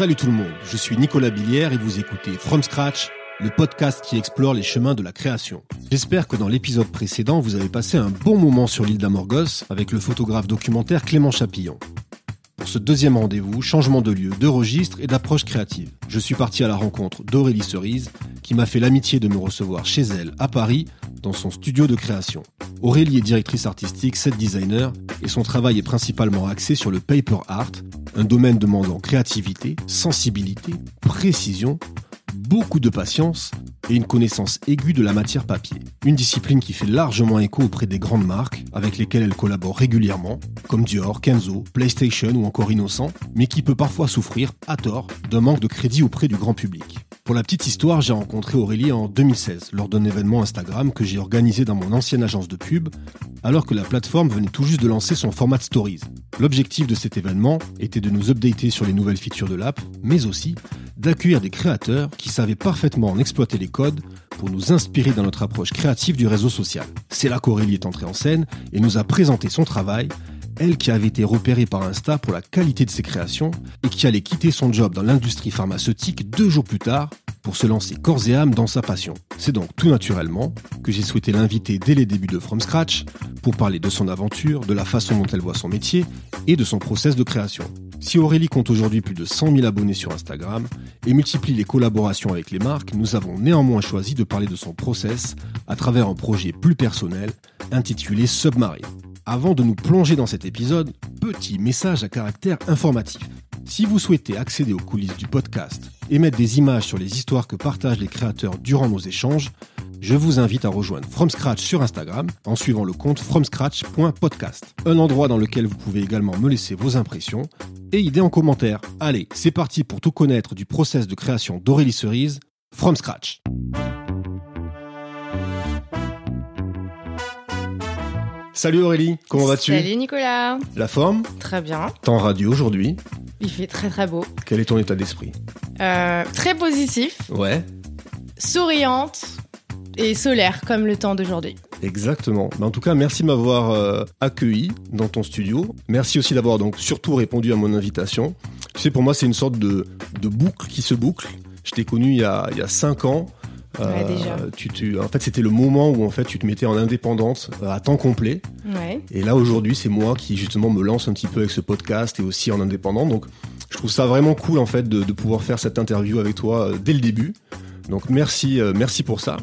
Salut tout le monde, je suis Nicolas Billière et vous écoutez From Scratch, le podcast qui explore les chemins de la création. J'espère que dans l'épisode précédent, vous avez passé un bon moment sur l'île d'Amorgos avec le photographe documentaire Clément Chapillon. Pour ce deuxième rendez-vous, changement de lieu, de registre et d'approche créative. Je suis parti à la rencontre d'Aurélie Cerise, qui m'a fait l'amitié de me recevoir chez elle, à Paris, dans son studio de création. Aurélie est directrice artistique, set designer, et son travail est principalement axé sur le paper art, un domaine demandant créativité, sensibilité, précision, beaucoup de patience et une connaissance aiguë de la matière papier. Une discipline qui fait largement écho auprès des grandes marques avec lesquelles elle collabore régulièrement, comme Dior, Kenzo, PlayStation ou encore Innocent, mais qui peut parfois souffrir, à tort, d'un manque de crédit auprès du grand public. Pour la petite histoire, j'ai rencontré Aurélie en 2016 lors d'un événement Instagram que j'ai organisé dans mon ancienne agence de pub, alors que la plateforme venait tout juste de lancer son format Stories. L'objectif de cet événement était de nous updater sur les nouvelles features de l'app, mais aussi d'accueillir des créateurs qui savaient parfaitement en exploiter les codes pour nous inspirer dans notre approche créative du réseau social. C'est là qu'Aurélie est entrée en scène et nous a présenté son travail, elle qui avait été repérée par Insta pour la qualité de ses créations et qui allait quitter son job dans l'industrie pharmaceutique deux jours plus tard pour se lancer corps et âme dans sa passion. C'est donc tout naturellement que j'ai souhaité l'inviter dès les débuts de From Scratch pour parler de son aventure, de la façon dont elle voit son métier et de son process de création. Si Aurélie compte aujourd'hui plus de 100 000 abonnés sur Instagram et multiplie les collaborations avec les marques, nous avons néanmoins choisi de parler de son process à travers un projet plus personnel intitulé Submarine. Avant de nous plonger dans cet épisode, petit message à caractère informatif. Si vous souhaitez accéder aux coulisses du podcast et mettre des images sur les histoires que partagent les créateurs durant nos échanges, je vous invite à rejoindre From Scratch sur Instagram en suivant le compte fromscratch.podcast. Un endroit dans lequel vous pouvez également me laisser vos impressions et idées en commentaire. Allez, c'est parti pour tout connaître du process de création d'Aurélie Cerise, From Scratch. Salut Aurélie, comment vas-tu? Salut Nicolas. La forme? Très bien. En radio aujourd'hui? Il fait très très beau. Quel est ton état d'esprit? Euh, très positif, Ouais, souriante et solaire comme le temps d'aujourd'hui. exactement. Mais en tout cas, merci de m'avoir euh, accueilli dans ton studio. Merci aussi d'avoir donc surtout répondu à mon invitation. Tu sais, pour moi, c'est une sorte de, de boucle qui se boucle. Je t'ai connu il y a, il y a cinq ans. Euh, Ouais, déjà. Tu, tu, en fait, c'était le moment où en fait tu te mettais en indépendante euh, à temps complet. Ouais. Et là aujourd'hui, c'est moi qui justement me lance un petit peu avec ce podcast et aussi en indépendant. Donc, je trouve ça vraiment cool en fait de, de pouvoir faire cette interview avec toi dès le début. Donc merci, euh, merci pour ça.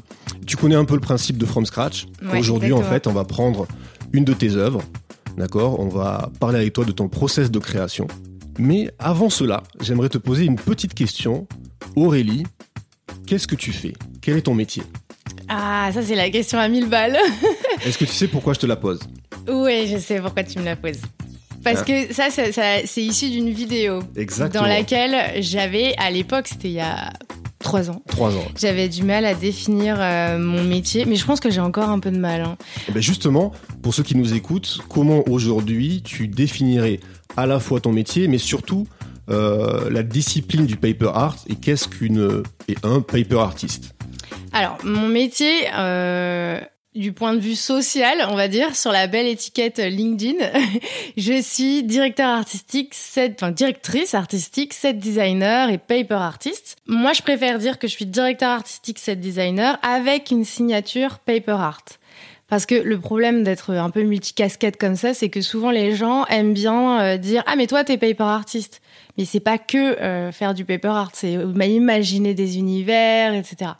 Tu connais un peu le principe de From Scratch. Ouais, aujourd'hui, en fait, on va prendre une de tes œuvres, d'accord? On va parler avec toi de ton process de création. Mais avant cela, j'aimerais te poser une petite question. Aurélie, qu'est-ce que tu fais? Quel est ton métier? Ah, ça c'est la question à 1000 balles. Est-ce que tu sais pourquoi je te la pose? Ouais, je sais pourquoi tu me la poses. Parce Ah. que ça, ça- ça- c'est issu d'une vidéo Exactement. dans laquelle j'avais, à l'époque, c'était il y a trois ans. Trois ans. J'avais du mal à définir euh, mon métier, mais je pense que j'ai encore un peu de mal. hein. Eh ben justement, pour ceux qui nous écoutent, comment aujourd'hui tu définirais à la fois ton métier, mais surtout euh, la discipline du paper art et qu'est-ce qu'une et un paper artiste? Alors, mon métier, euh, du point de vue social, on va dire, sur la belle étiquette LinkedIn, je suis directeur artistique, set, enfin directrice artistique, set designer et paper artist. Moi, je préfère dire que je suis directeur artistique, set designer avec une signature paper art. Parce que le problème d'être un peu multicasquette comme ça, c'est que souvent les gens aiment bien euh, dire ah mais toi t'es paper artist. Mais c'est pas que euh, faire du paper art, c'est imaginer des univers, etc.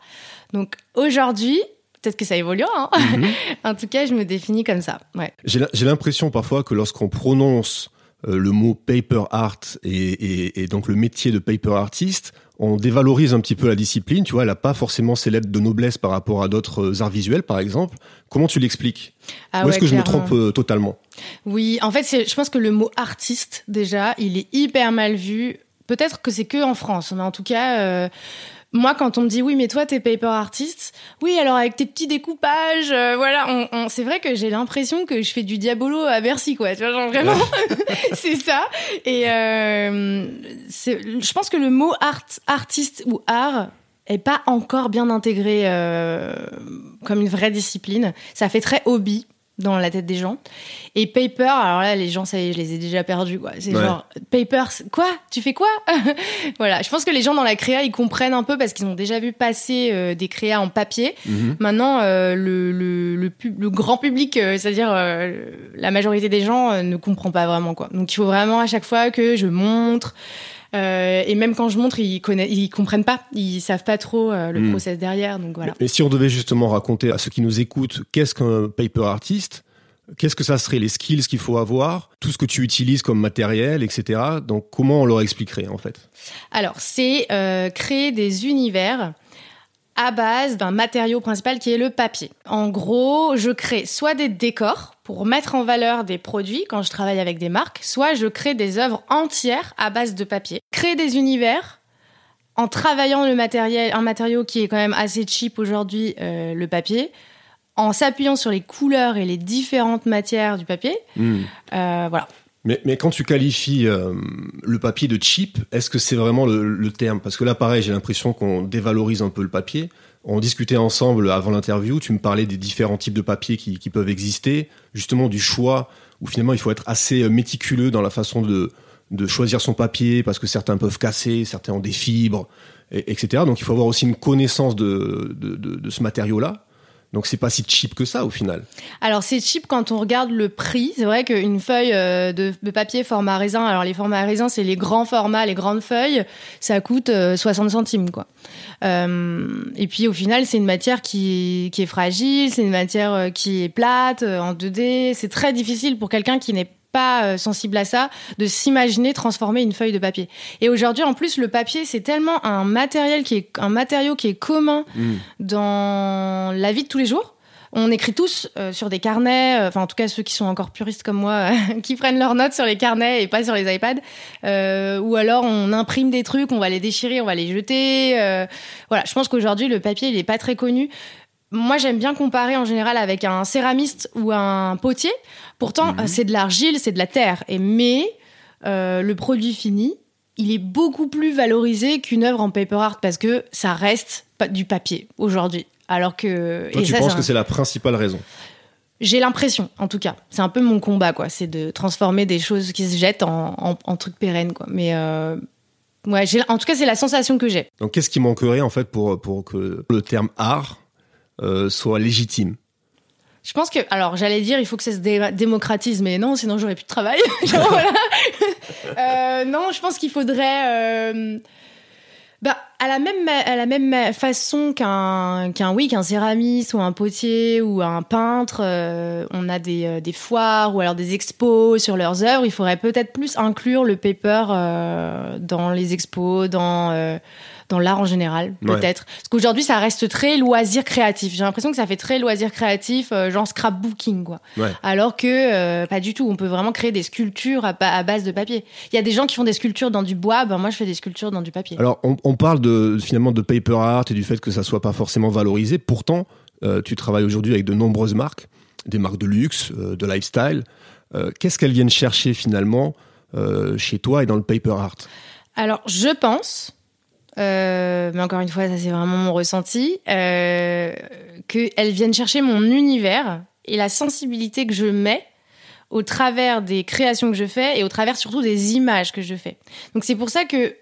Donc aujourd'hui, peut-être que ça évoluera. Hein en tout cas, je me définis comme ça. Ouais. J'ai l'impression parfois que lorsqu'on prononce euh, le mot paper art et, et- et donc le métier de paper artist, on dévalorise un petit peu la discipline. Tu vois, elle n'a pas forcément ses lettres de noblesse par rapport à d'autres euh, arts visuels, par exemple. Comment tu l'expliques? Ah Ou est-ce ouais, que je me trompe euh, totalement? Oui, en fait, je pense que le mot artiste, déjà, il est hyper mal vu. Peut-être que c'est que en France, mais en tout cas, euh, moi, quand on me dit oui, mais toi, t'es paper artist, oui, alors avec tes petits découpages, euh, voilà, on, on- c'est vrai que j'ai l'impression que je fais du diabolo à Bercy, quoi. Tu vois, genre vraiment, c'est ça. Et euh, je pense que le mot art, artiste ou art est pas encore bien intégré euh, comme une vraie discipline. Ça fait très hobby dans la tête des gens. Et paper, alors là, les gens, ça y est, je les ai déjà perdus, quoi. C'est genre, paper, quoi? Tu fais quoi? Voilà. Je pense que les gens dans la créa, ils comprennent un peu parce qu'ils ont déjà vu passer euh, des créas en papier. Mhm. Maintenant, euh, le, le, le, grand public, euh, c'est-à-dire la majorité des gens, ne comprend pas vraiment, quoi. Donc, il faut vraiment à chaque fois que je montre. Et même quand je montre, ils connaissent, ils comprennent pas, ils savent pas trop le mhm. process derrière. Donc voilà. Et si on devait justement raconter à ceux qui nous écoutent, qu'est-ce qu'un paper artiste Qu'est-ce que ça serait les skills qu'il faut avoir, tout ce que tu utilises comme matériel, etc. Donc comment on leur expliquerait en fait? Alors c'est euh, créer des univers à base d'un matériau principal qui est le papier. En gros, je crée soit des décors pour mettre en valeur des produits quand je travaille avec des marques, soit je crée des œuvres entières à base de papier. Créer des univers en travaillant le matériel, un matériau qui est quand même assez cheap aujourd'hui, euh, le papier, en s'appuyant sur les couleurs et les différentes matières du papier. Hmm. Euh, voilà. Mais, quand tu qualifies euh, le papier de cheap, est-ce que c'est vraiment le, terme? Parce que là, pareil, j'ai l'impression qu'on dévalorise un peu le papier. On discutait ensemble avant l'interview, tu me parlais des différents types de papier qui, peuvent exister, justement du choix, où finalement il faut être assez euh, méticuleux dans la façon de, de choisir son papier, parce que certains peuvent casser, certains ont des fibres, et, etc. Donc il faut avoir aussi une connaissance de, de ce matériau-là. Donc c'est pas si cheap que ça au final. Alors c'est cheap quand on regarde le prix. C'est vrai qu'une feuille euh, de, papier format raisin, alors les formats raisin c'est les grands formats, les grandes feuilles, ça coûte 60 euh, centimes quoi. Euh, et puis au final c'est une matière qui, qui est fragile, c'est une matière qui est plate en 2D. C'est très difficile pour quelqu'un qui n'est pas euh, sensible à ça, de s'imaginer transformer une feuille de papier. Et aujourd'hui, en plus, le papier, c'est tellement un matériel qui est un matériau qui est commun mm. dans la vie de tous les jours. On écrit tous euh, sur des carnets, euh, enfin en tout cas ceux qui sont encore puristes comme moi, qui prennent leurs notes sur les carnets et pas sur les iPads. ou alors on imprime des trucs, on va les déchirer, on va les jeter. voilà, je pense qu'aujourd'hui le papier il est pas très connu moi, j'aime bien comparer en général avec un céramiste ou un potier. Pourtant, mhm. c'est de l'argile, c'est de la terre. Et mais euh, le produit fini, il est beaucoup plus valorisé qu'une œuvre en paper art parce que ça reste du papier aujourd'hui. Alors que Toi, tu penses que c'est la principale raison j'ai l'impression, en tout cas. C'est un peu mon combat, quoi. C'est de transformer des choses qui se jettent en, trucs pérennes, quoi. Mais euh, ouais, en tout cas, c'est la sensation que j'ai. Donc, qu'est-ce qui manquerait, en fait, pour, pour que le terme art euh, soit légitime je pense que, alors j'allais dire, il faut que ça se démocratise, mais non, sinon j'aurais plus de travail. euh, non, je pense qu'il faudrait, euh, bah, à la même à la même façon qu'un qu'un oui qu'un céramiste ou un potier ou un peintre, euh, on a des, des foires ou alors des expos sur leurs œuvres. Il faudrait peut-être plus inclure le paper dans les expos, dans dans l'art en général, peut-être. Parce qu'aujourd'hui, ça reste très loisir créatif. J'ai l'impression que ça fait très loisir créatif, euh, genre scrapbooking, quoi. Alors que euh, pas du tout. On peut vraiment créer des sculptures à, base de papier. Il y a des gens qui font des sculptures dans du bois. Ben moi, je fais des sculptures dans du papier. Alors, on, parle de finalement de paper art et du fait que ça soit pas forcément valorisé. Pourtant, euh, tu travailles aujourd'hui avec de nombreuses marques, des marques de luxe, de lifestyle. Qu'est-ce qu'elles viennent chercher finalement chez toi et dans le paper art? Alors, je pense euh, mais encore une fois, ça c'est vraiment mon ressenti, euh, qu'elles viennent chercher mon univers et la sensibilité que je mets au travers des créations que je fais et au travers surtout des images que je fais. Donc c'est pour ça que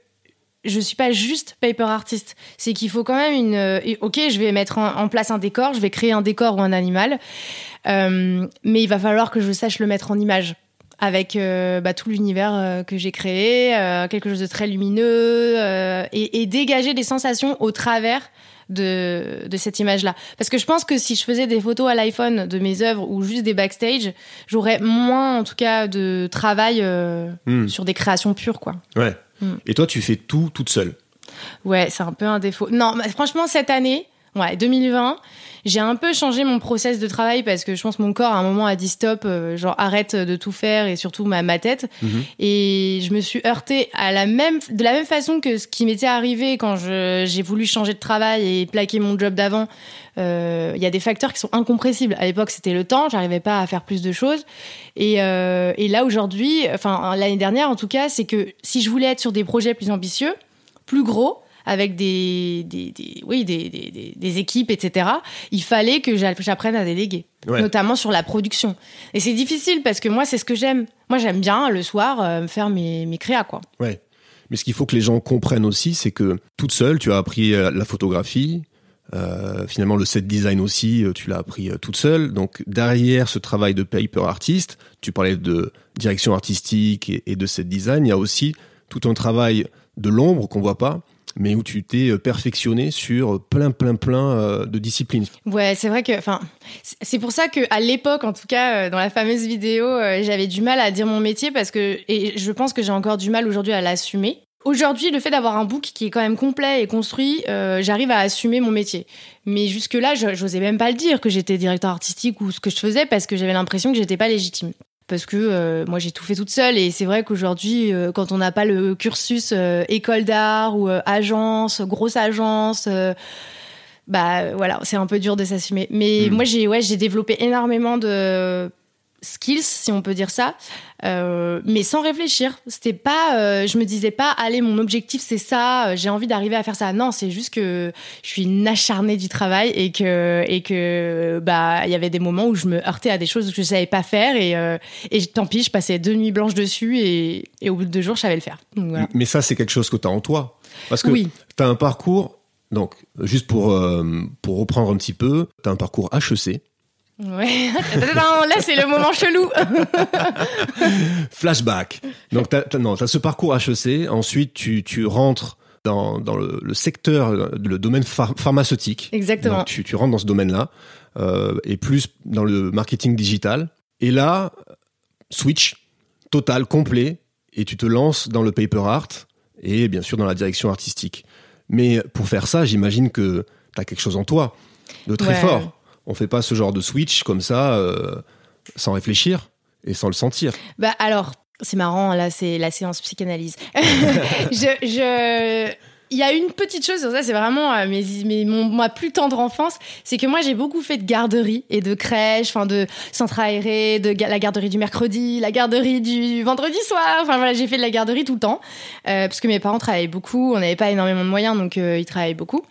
je suis pas juste paper artist. C'est qu'il faut quand même une. Euh, ok, je vais mettre en, place un décor, je vais créer un décor ou un animal, euh, mais il va falloir que je sache le mettre en image avec euh, bah, tout l'univers euh, que j'ai créé, euh, quelque chose de très lumineux, et, et, dégager des sensations au travers de, de cette image-là. Parce que je pense que si je faisais des photos à l'iPhone de mes œuvres ou juste des backstage, j'aurais moins, en tout cas, de travail hmm. sur des créations pures, quoi. Ouais. Hmm. Et toi, tu fais tout toute seule? Ouais, c'est un peu un défaut. Non, franchement, cette année, Ouais, 2020. J'ai un peu changé mon process de travail parce que je pense que mon corps à un moment a dit stop, euh, genre arrête de tout faire et surtout ma, ma tête. Mhm. Et je me suis heurtée à la même, de la même façon que ce qui m'était arrivé quand je- j'ai voulu changer de travail et plaquer mon job d'avant. Euh, Il y a des facteurs qui sont incompressibles. À l'époque, c'était le temps. J'arrivais pas à faire plus de choses. Et, euh, et là aujourd'hui, enfin l'année dernière en tout cas, c'est que si je voulais être sur des projets plus ambitieux, plus gros, avec des, des, des- oui, des, des, des- équipes, etc. Il fallait que j'a- j'apprenne à déléguer, Ouais. notamment sur la production. Et c'est difficile parce que moi, c'est ce que j'aime. Moi, j'aime bien le soir euh, faire mes, mes créas, quoi. Ouais. Mais ce qu'il faut que les gens comprennent aussi, c'est que toute seule, tu as appris euh, la photographie. euh, finalement, le set design aussi, euh, tu l'as appris toute seule. Donc, derrière ce travail de paper artiste, tu parlais de direction artistique et, et de set design, il y a aussi tout un travail de l'ombre qu'on voit pas, mais où tu t'es euh, perfectionné sur plein, plein, plein euh, de disciplines. Ouais, c'est vrai que, enfin, c'est- pour ça que à l'époque, en tout cas, euh, dans la fameuse vidéo, euh, j'avais du mal à dire mon métier parce que, et je pense que j'ai encore du mal aujourd'hui à l'assumer. Aujourd'hui, le fait d'avoir un book qui est quand même complet et construit, euh, j'arrive à assumer mon métier. Mais jusque-là, j'osais même pas le dire que j'étais directeur artistique ou ce que je faisais parce que j'avais l'impression que j'étais pas légitime. Parce que euh, moi j'ai tout fait toute seule et c'est vrai qu'aujourd'hui euh, quand on n'a pas le cursus euh, école d'art ou euh, agence, grosse agence, euh, bah voilà, c'est un peu dur de s'assumer. Mais Mm. moi j'ai ouais, j'ai développé énormément de skills si on peut dire ça, euh, mais sans réfléchir. C'était pas, euh, je me disais pas, allez mon objectif c'est ça, euh, j'ai envie d'arriver à faire ça. Non, c'est juste que je suis une acharnée du travail et que et que bah il y avait des moments où je me heurtais à des choses que je savais pas faire et euh, et tant pis, je passais deux nuits blanches dessus et, et au bout de deux jours je savais le faire. Donc, voilà. Mais ça, c'est quelque chose que tu as en toi. Parce que Oui. tu as un parcours, donc, juste pour, pour reprendre un petit peu, tu as un parcours HEC. Ouais. Là c'est le moment chelou. Flashback. Donc, t'as, non, t'as ce parcours HEC. Ensuite, tu, tu rentres dans, dans le, le secteur, le domaine phar- pharmaceutique. Exactement. Donc, tu, tu rentres dans ce domaine-là. euh, et plus dans le marketing digital. Et là, switch total, complet. Et tu te lances dans le paper art et bien sûr dans la direction artistique. Mais pour faire ça, j'imagine que tu as quelque chose en toi de très Ouais. fort. On fait pas ce genre de switch comme ça euh, sans réfléchir et sans le sentir. Bah alors, c'est marrant, là, c'est la séance psychanalyse. je, je, il y a une petite chose ça, c'est vraiment euh, mes, mes, mon, ma plus tendre enfance, c'est que moi j'ai beaucoup fait de garderie et de crèche, enfin de centre aéré, de ga- la garderie du mercredi, la garderie du vendredi soir, enfin voilà, j'ai fait de la garderie tout le temps, euh, parce que mes parents travaillaient beaucoup, on n'avait pas énormément de moyens, donc euh, ils travaillaient beaucoup.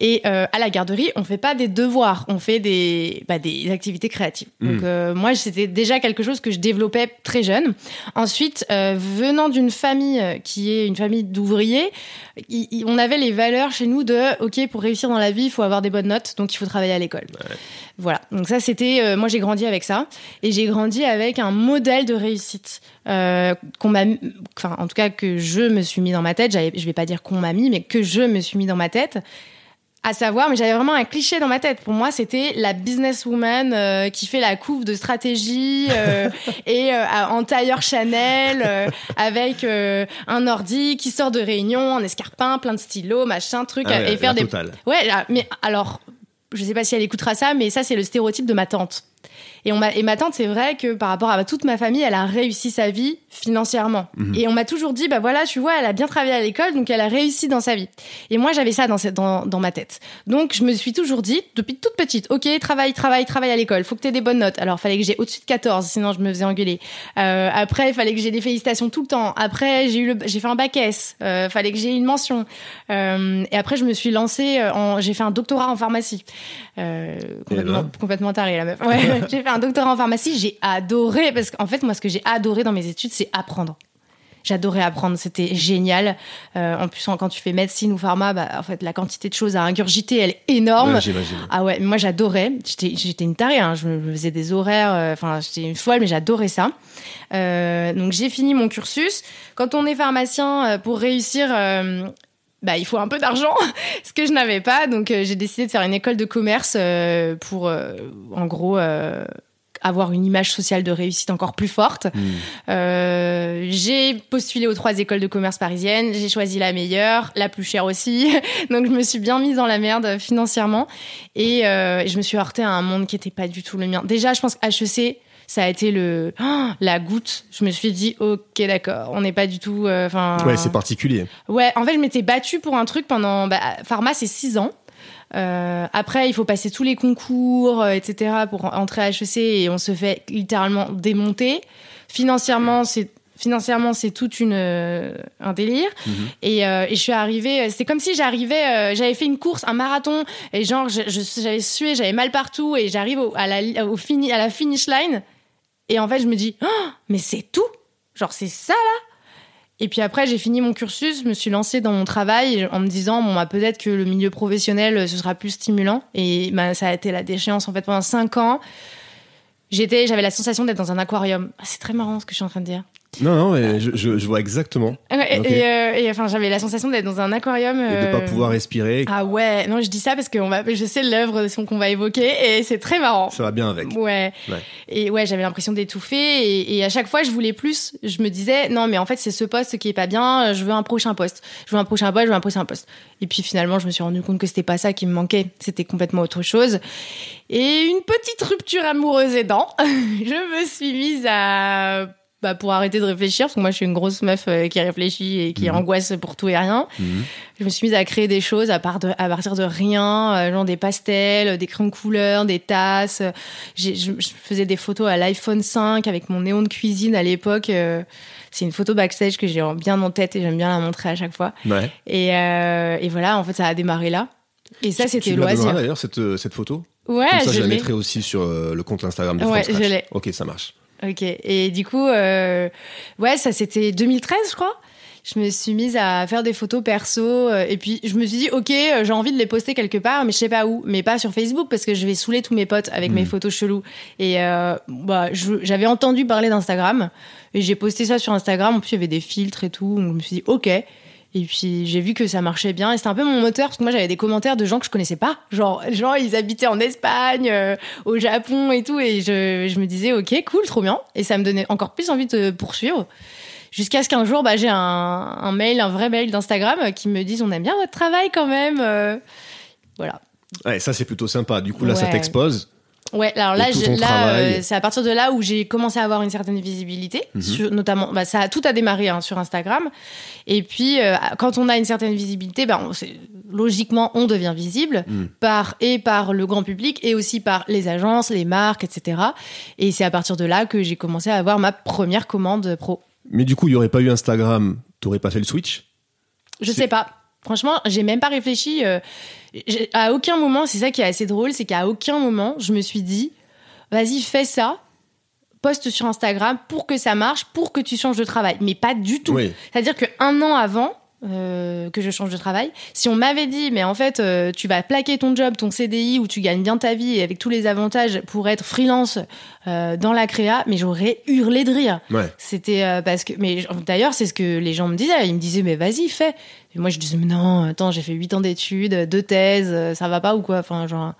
Et à la garderie, on fait pas des devoirs, on fait des, bah, des activités créatives. Donc Mm. euh, moi, c'était déjà quelque chose que je développais très jeune. Ensuite, venant d'une famille qui est une famille d'ouvriers, on avait les valeurs chez nous de OK pour réussir dans la vie, il faut avoir des bonnes notes, donc il faut travailler à l'école. Voilà. Donc ça, c'était euh, moi j'ai grandi avec ça et j'ai grandi avec un modèle de réussite euh, qu'on m'a, enfin en tout cas que je me suis mis dans ma tête. Je vais pas dire qu'on m'a mis, mais que je me suis mis dans ma tête. À savoir, mais j'avais vraiment un cliché dans ma tête. Pour moi, c'était la businesswoman euh, qui fait la couve de stratégie euh, et euh, en tailleur Chanel euh, avec euh, un ordi qui sort de réunion, en escarpin, plein de stylos, machin, truc, Ah ouais, et faire des. totale. Ouais, mais alors, je sais pas si elle écoutera ça, mais ça, c'est le stéréotype de ma tante. Et, on et ma tante, c'est vrai que par rapport à toute ma famille, elle a réussi sa vie financièrement. Mhm. Et on m'a toujours dit, bah voilà, tu vois, elle a bien travaillé à l'école, donc elle a réussi dans sa vie. Et moi, j'avais ça dans, cette- dans, dans ma tête. Donc, je me suis toujours dit, depuis toute petite, ok, travaille, travaille, travaille à l'école, faut que tu aies des bonnes notes. Alors, fallait que j'ai au-dessus de 14, sinon je me faisais engueuler. Euh, après, il fallait que j'ai des félicitations tout le temps. Après, j'ai eu le, j'ai fait un bac S. Euh, fallait que j'ai une mention. Euh, et après, je me suis lancée euh, en, j'ai fait un doctorat en pharmacie. Euh, complètement, ben. complètement taré la meuf. Ouais, j'ai fait un doctorat en pharmacie. J'ai adoré parce qu'en fait, moi, ce que j'ai adoré dans mes études, c'est apprendre. J'adorais apprendre, c'était génial. Euh, en plus, quand tu fais médecine ou pharma, bah, en fait, la quantité de choses à ingurgiter, elle est énorme. Ouais. Ah ouais, moi j'adorais. J'étais, une tarée. Hein. Je me faisais des horaires. euh, Enfin, j'étais une folle, mais j'adorais ça. Euh, donc j'ai fini mon cursus. Quand on est pharmacien, pour réussir, bah il faut un peu d'argent, ce que je n'avais pas. Donc euh, j'ai décidé de faire une école de commerce euh, pour, euh, en gros. Avoir une image sociale de réussite encore plus forte. Hmm. Euh, j'ai postulé aux trois écoles de commerce parisiennes, j'ai choisi la meilleure, la plus chère aussi. Donc je me suis bien mise dans la merde financièrement et euh, je me suis heurtée à un monde qui était pas du tout le mien. Déjà, je pense que HEC ça a été le oh, la goutte. Je me suis dit ok d'accord, on n'est pas du tout. euh, Enfin. Ouais, c'est particulier. Ouais, en fait, je m'étais battue pour un truc pendant. Bah, pharma, c'est 6 ans. Euh, après, il faut passer tous les concours, euh, etc., pour entrer à HEC et on se fait littéralement démonter. Financièrement, c'est. Financièrement, c'est toute une euh, un délire. Et, euh, et je suis arrivée. C'est comme si j'arrivais. euh, j'avais fait une course, un marathon, et genre j'avais sué, j'avais mal partout, et j'arrive au, à la au fini à la finish line. Et en fait, je me dis, Oh, mais c'est tout. Genre c'est ça là. Et puis après, j'ai fini mon cursus, je me suis lancée dans mon travail en me disant, bon, bah, peut-être que le milieu professionnel, ce sera plus stimulant. Et bah, ça a été la déchéance, en fait, pendant cinq ans. J'étais, j'avais la sensation d'être dans un aquarium. Ah, c'est très marrant ce que je suis en train de dire. Non, non, mais je, je, je vois exactement. Ouais. Et, euh, et, enfin, j'avais la sensation d'être dans un aquarium. Et de euh, pas pouvoir respirer, Ah ouais, non, je dis ça parce que on va, je sais l'œuvre qu'on va évoquer et c'est très marrant. ça va bien avec. Ouais. Ouais. Et ouais, j'avais l'impression d'étouffer et, et à chaque fois je voulais plus. Je me disais non mais en fait c'est ce poste qui est pas bien. Je veux un prochain poste. Je veux un prochain poste. Je veux un prochain poste. Et puis finalement je me suis rendu compte que c'était pas ça qui me manquait. C'était complètement autre chose. Et une petite rupture amoureuse aidant, je me suis mise à bah, pour arrêter de réfléchir parce que moi je suis une grosse meuf euh, qui réfléchit et qui Mhm. angoisse pour tout et rien. Mhm. Je me suis mise à créer des choses à, part de, à partir de rien, euh, genre des pastels, des crayons de couleur, des tasses. Je, je faisais des photos à l'iPhone 5 avec mon néon de cuisine à l'époque. euh, C'est une photo backstage que j'ai bien en tête et j'aime bien la montrer à chaque fois. Ouais. Et, euh, et voilà, en fait, ça a démarré là. Et ça, c'était loisir. d'ailleurs cette, euh, cette photo? Ouais, Comme ça, je, je la mettrai aussi sur euh, le compte Instagram de Ouais, France je Scratch. l'ai. Ok, ça marche. Ok. Et du coup, euh, ouais, ça c'était 2013, je crois. Je me suis mise à faire des photos perso euh, et puis je me suis dit ok euh, j'ai envie de les poster quelque part mais je sais pas où mais pas sur Facebook parce que je vais saouler tous mes potes avec mes Mhm. photos cheloues et euh, bah j'avais entendu parler d'Instagram et j'ai posté ça sur Instagram en plus il y avait des filtres et tout donc je me suis dit ok et puis j'ai vu que ça marchait bien. Et c'était un peu mon moteur parce que moi j'avais des commentaires de gens que je connaissais pas. Genre genre ils habitaient en Espagne euh, au Japon et tout. Et je, je me disais ok cool trop bien. Et ça me donnait encore plus envie de poursuivre. Jusqu'à ce qu'un jour bah, j'ai un, un mail un vrai mail d'Instagram qui me disent on aime bien votre travail quand même euh, voilà. Ouais, ça c'est plutôt sympa. Du coup, là, ça t'expose. Ouais, alors là, là euh, c'est à partir de là où j'ai commencé à avoir une certaine visibilité, Mhm. sur, notamment, bah, ça a tout a démarré hein, sur Instagram. Et puis, euh, quand on a une certaine visibilité, bah, on- logiquement, on devient visible Mhm. par et par le grand public et aussi par les agences, les marques, etc. Et c'est à partir de là que j'ai commencé à avoir ma première commande pro. Mais du coup, il y aurait pas eu Instagram, t'aurais pas fait le switch? Je sais pas. Franchement, j'ai même pas réfléchi. euh, à aucun moment, c'est ça qui est assez drôle, c'est qu'à aucun moment, je me suis dit, vas-y, fais ça, poste sur Instagram pour que ça marche, pour que tu changes de travail. Mais pas du tout. Oui. C'est-à-dire qu'un an avant euh, que je change de travail, si on m'avait dit, mais en fait, euh, tu vas plaquer ton job, ton CDI, où tu gagnes bien ta vie et avec tous les avantages pour être freelance euh, dans la créa, mais j'aurais hurlé de rire. Ouais. C'était parce que, mais d'ailleurs, c'est ce que les gens me disaient. Ils me disaient, mais vas-y, fais. Et moi, je disais, mais non, attends, j'ai fait 8 ans d'études, deux thèses, ça va pas ou quoi? Enfin, genre.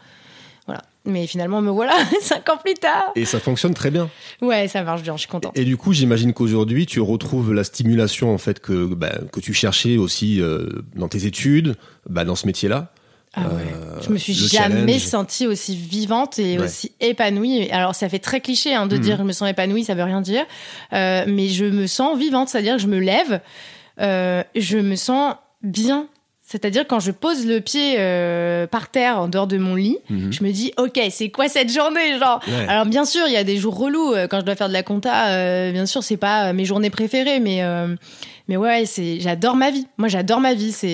Mais finalement, me voilà, 5 ans plus tard. Et ça fonctionne très bien. Ouais, ça marche bien, je suis contente. Et du coup, j'imagine qu'aujourd'hui, tu retrouves la stimulation en fait que bah, que tu cherchais aussi euh, dans tes études, bah, dans ce métier-là. Ah ouais. Euh, je me suis jamais challenge. sentie aussi vivante et Ouais. aussi épanouie. Alors ça fait très cliché hein, de Mhm. dire je me sens épanouie, ça veut rien dire. Euh, mais je me sens vivante, c'est-à-dire que je me lève, je me sens bien. C'est-à-dire quand je pose le pied euh, par terre en dehors de mon lit, Mhm. je me dis ok c'est quoi cette journée genre? Ouais. Alors bien sûr il y a des jours relous euh, quand je dois faire de la compta, euh, bien sûr c'est pas mes journées préférées mais euh, mais ouais c'est j'adore ma vie. Moi j'adore ma vie c'est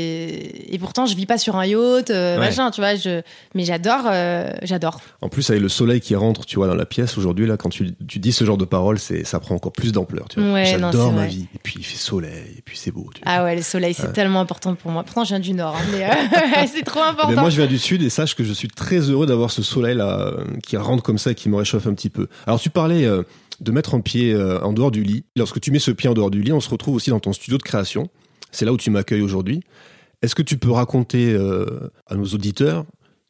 et pourtant je vis pas sur un yacht euh, Ouais. machin tu vois je mais j'adore euh, j'adore. En plus, avec le soleil qui rentre, tu vois, dans la pièce aujourd'hui, là, quand tu, tu dis ce genre de paroles, c'est ça prend encore plus d'ampleur. Tu vois. Ouais, non, J'adore ma vrai. vie. Et puis il fait soleil, et puis c'est beau. Tu vois. Ah ouais le soleil c'est tellement important pour moi. Pourtant je viens du nord hein, mais euh, c'est trop Eh important. ben, moi, je viens du sud et sache que je suis très heureux d'avoir ce soleil là qui rentre comme ça et qui me réchauffe un petit peu. Alors, tu parlais de mettre un pied euh, en dehors du lit. Lorsque tu mets ce pied en dehors du lit, on se retrouve aussi dans ton studio de création. C'est là où tu m'accueilles aujourd'hui. Est-ce que tu peux raconter euh, à nos auditeurs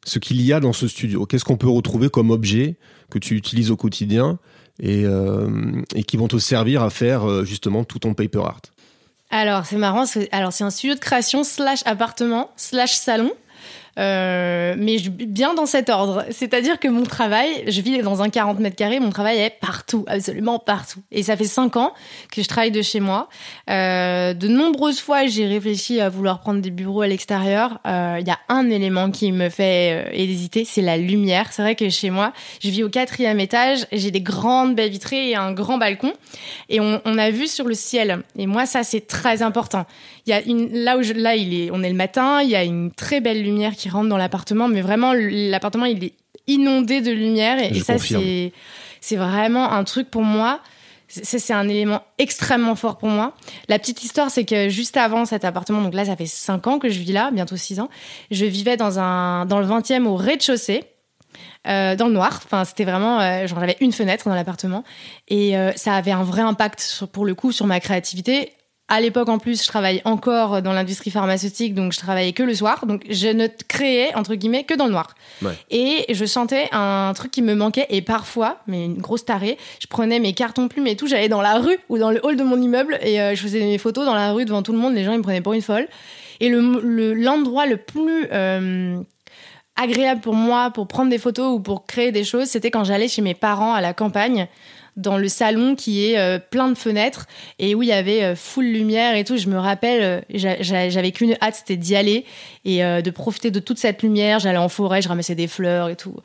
ce qu'il y a dans ce studio? Qu'est-ce qu'on peut retrouver comme objet que tu utilises au quotidien et, euh, et qui vont te servir à faire justement tout ton paper art? Alors c'est marrant, c'est un studio de création slash appartement slash salon. Euh, mais je, bien dans cet ordre. C'est-à-dire que mon travail, je vis dans un 40 mètres carrés, mon travail est partout, absolument partout. Et ça fait 5 ans que je travaille de chez moi. Euh, de nombreuses fois, j'ai réfléchi à vouloir prendre des bureaux à l'extérieur. Euh, il y a un élément qui me fait euh, hésiter, c'est la lumière. C'est vrai que chez moi, je vis au quatrième étage, j'ai des grandes baies vitrées et un grand balcon. Et on, on a vu sur le ciel. Et moi, ça, c'est très important. Il y a une, là où je, là, il est, on est le matin, il y a une très belle lumière qui rentre dans l'appartement, mais vraiment, l'appartement, il est inondé de lumière. Et, ça, c'est, c'est vraiment un truc pour moi. C'est un élément extrêmement fort pour moi. La petite histoire, c'est que juste avant cet appartement, donc là, ça fait 5 ans que je vis là, bientôt 6 ans, je vivais dans, un, dans le 20e au rez-de-chaussée. Euh, dans le noir. Enfin, c'était vraiment, euh, genre j'avais une fenêtre dans l'appartement et euh, ça avait un vrai impact sur, pour le coup sur ma créativité. À l'époque, en plus, je travaille encore dans l'industrie pharmaceutique, donc je travaillais que le soir. Donc, je ne créais, entre guillemets, que dans le noir. Et je sentais un truc qui me manquait. Et parfois, mais une grosse tarée, je prenais mes cartons plumes et tout, j'allais dans la rue ou dans le hall de mon immeuble et euh, je faisais mes photos dans la rue devant tout le monde. Les gens, ils me prenaient pour une folle. Et l'endroit le, le, plus... Euh, agréable pour moi pour prendre des photos ou pour créer des choses, c'était quand j'allais chez mes parents à la campagne dans le salon qui est euh, plein de fenêtres et où il y avait euh, full lumière et tout. Je me rappelle, euh, j'avais qu'une hâte, c'était d'y aller et de profiter de toute cette lumière. J'allais en forêt, je ramassais des fleurs et tout.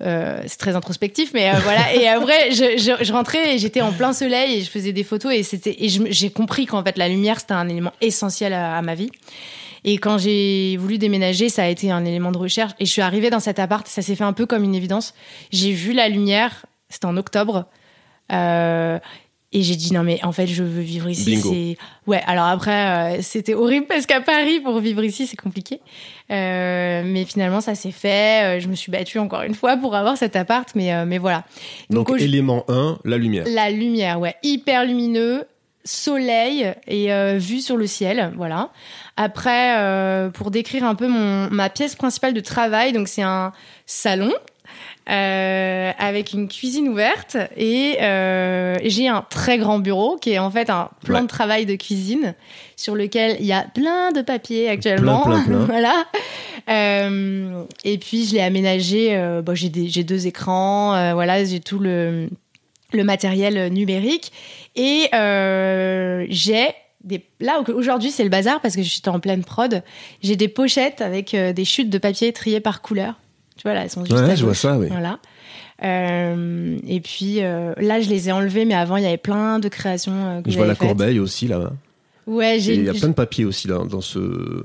c'est très introspectif, mais voilà. Et après, je, je, rentrais et j'étais en plein soleil et je faisais des photos et c'était j'ai compris qu'en fait la lumière c'était un élément essentiel à ma vie. Et quand j'ai voulu déménager, ça a été un élément de recherche. Et je suis arrivée dans cet appart, ça s'est fait un peu comme une évidence. J'ai vu la lumière, c'était en octobre. Euh, et j'ai dit non mais en fait je veux vivre ici. C'est ouais. Alors après euh, c'était horrible parce qu'à Paris pour vivre ici c'est compliqué. Euh, mais finalement ça s'est fait. Je me suis battue encore une fois pour avoir cet appart. Mais mais voilà. Donc, élément 1, la lumière. La lumière ouais hyper lumineux, soleil et vue sur le ciel voilà. Après pour décrire un peu mon ma pièce principale de travail donc c'est un salon euh, avec une cuisine ouverte et euh, j'ai un très grand bureau qui est en fait un plan de travail de cuisine sur lequel il y a plein de papiers actuellement. voilà. Euh, et puis je l'ai aménagé. Bon, j'ai deux écrans. Voilà, j'ai tout le le matériel numérique et j'ai des là aujourd'hui c'est le bazar parce que je suis en pleine prod. J'ai des pochettes avec des chutes de papier triées par couleur. Tu vois, là, elles sont juste ouais, je vois ça, oui. Voilà. Euh, et puis euh, là, je les ai enlevées, mais avant, il y avait plein de créations euh, que Je vois la corbeille aussi là. Ouais, j'ai. Il y a plein de papiers aussi là dans ce.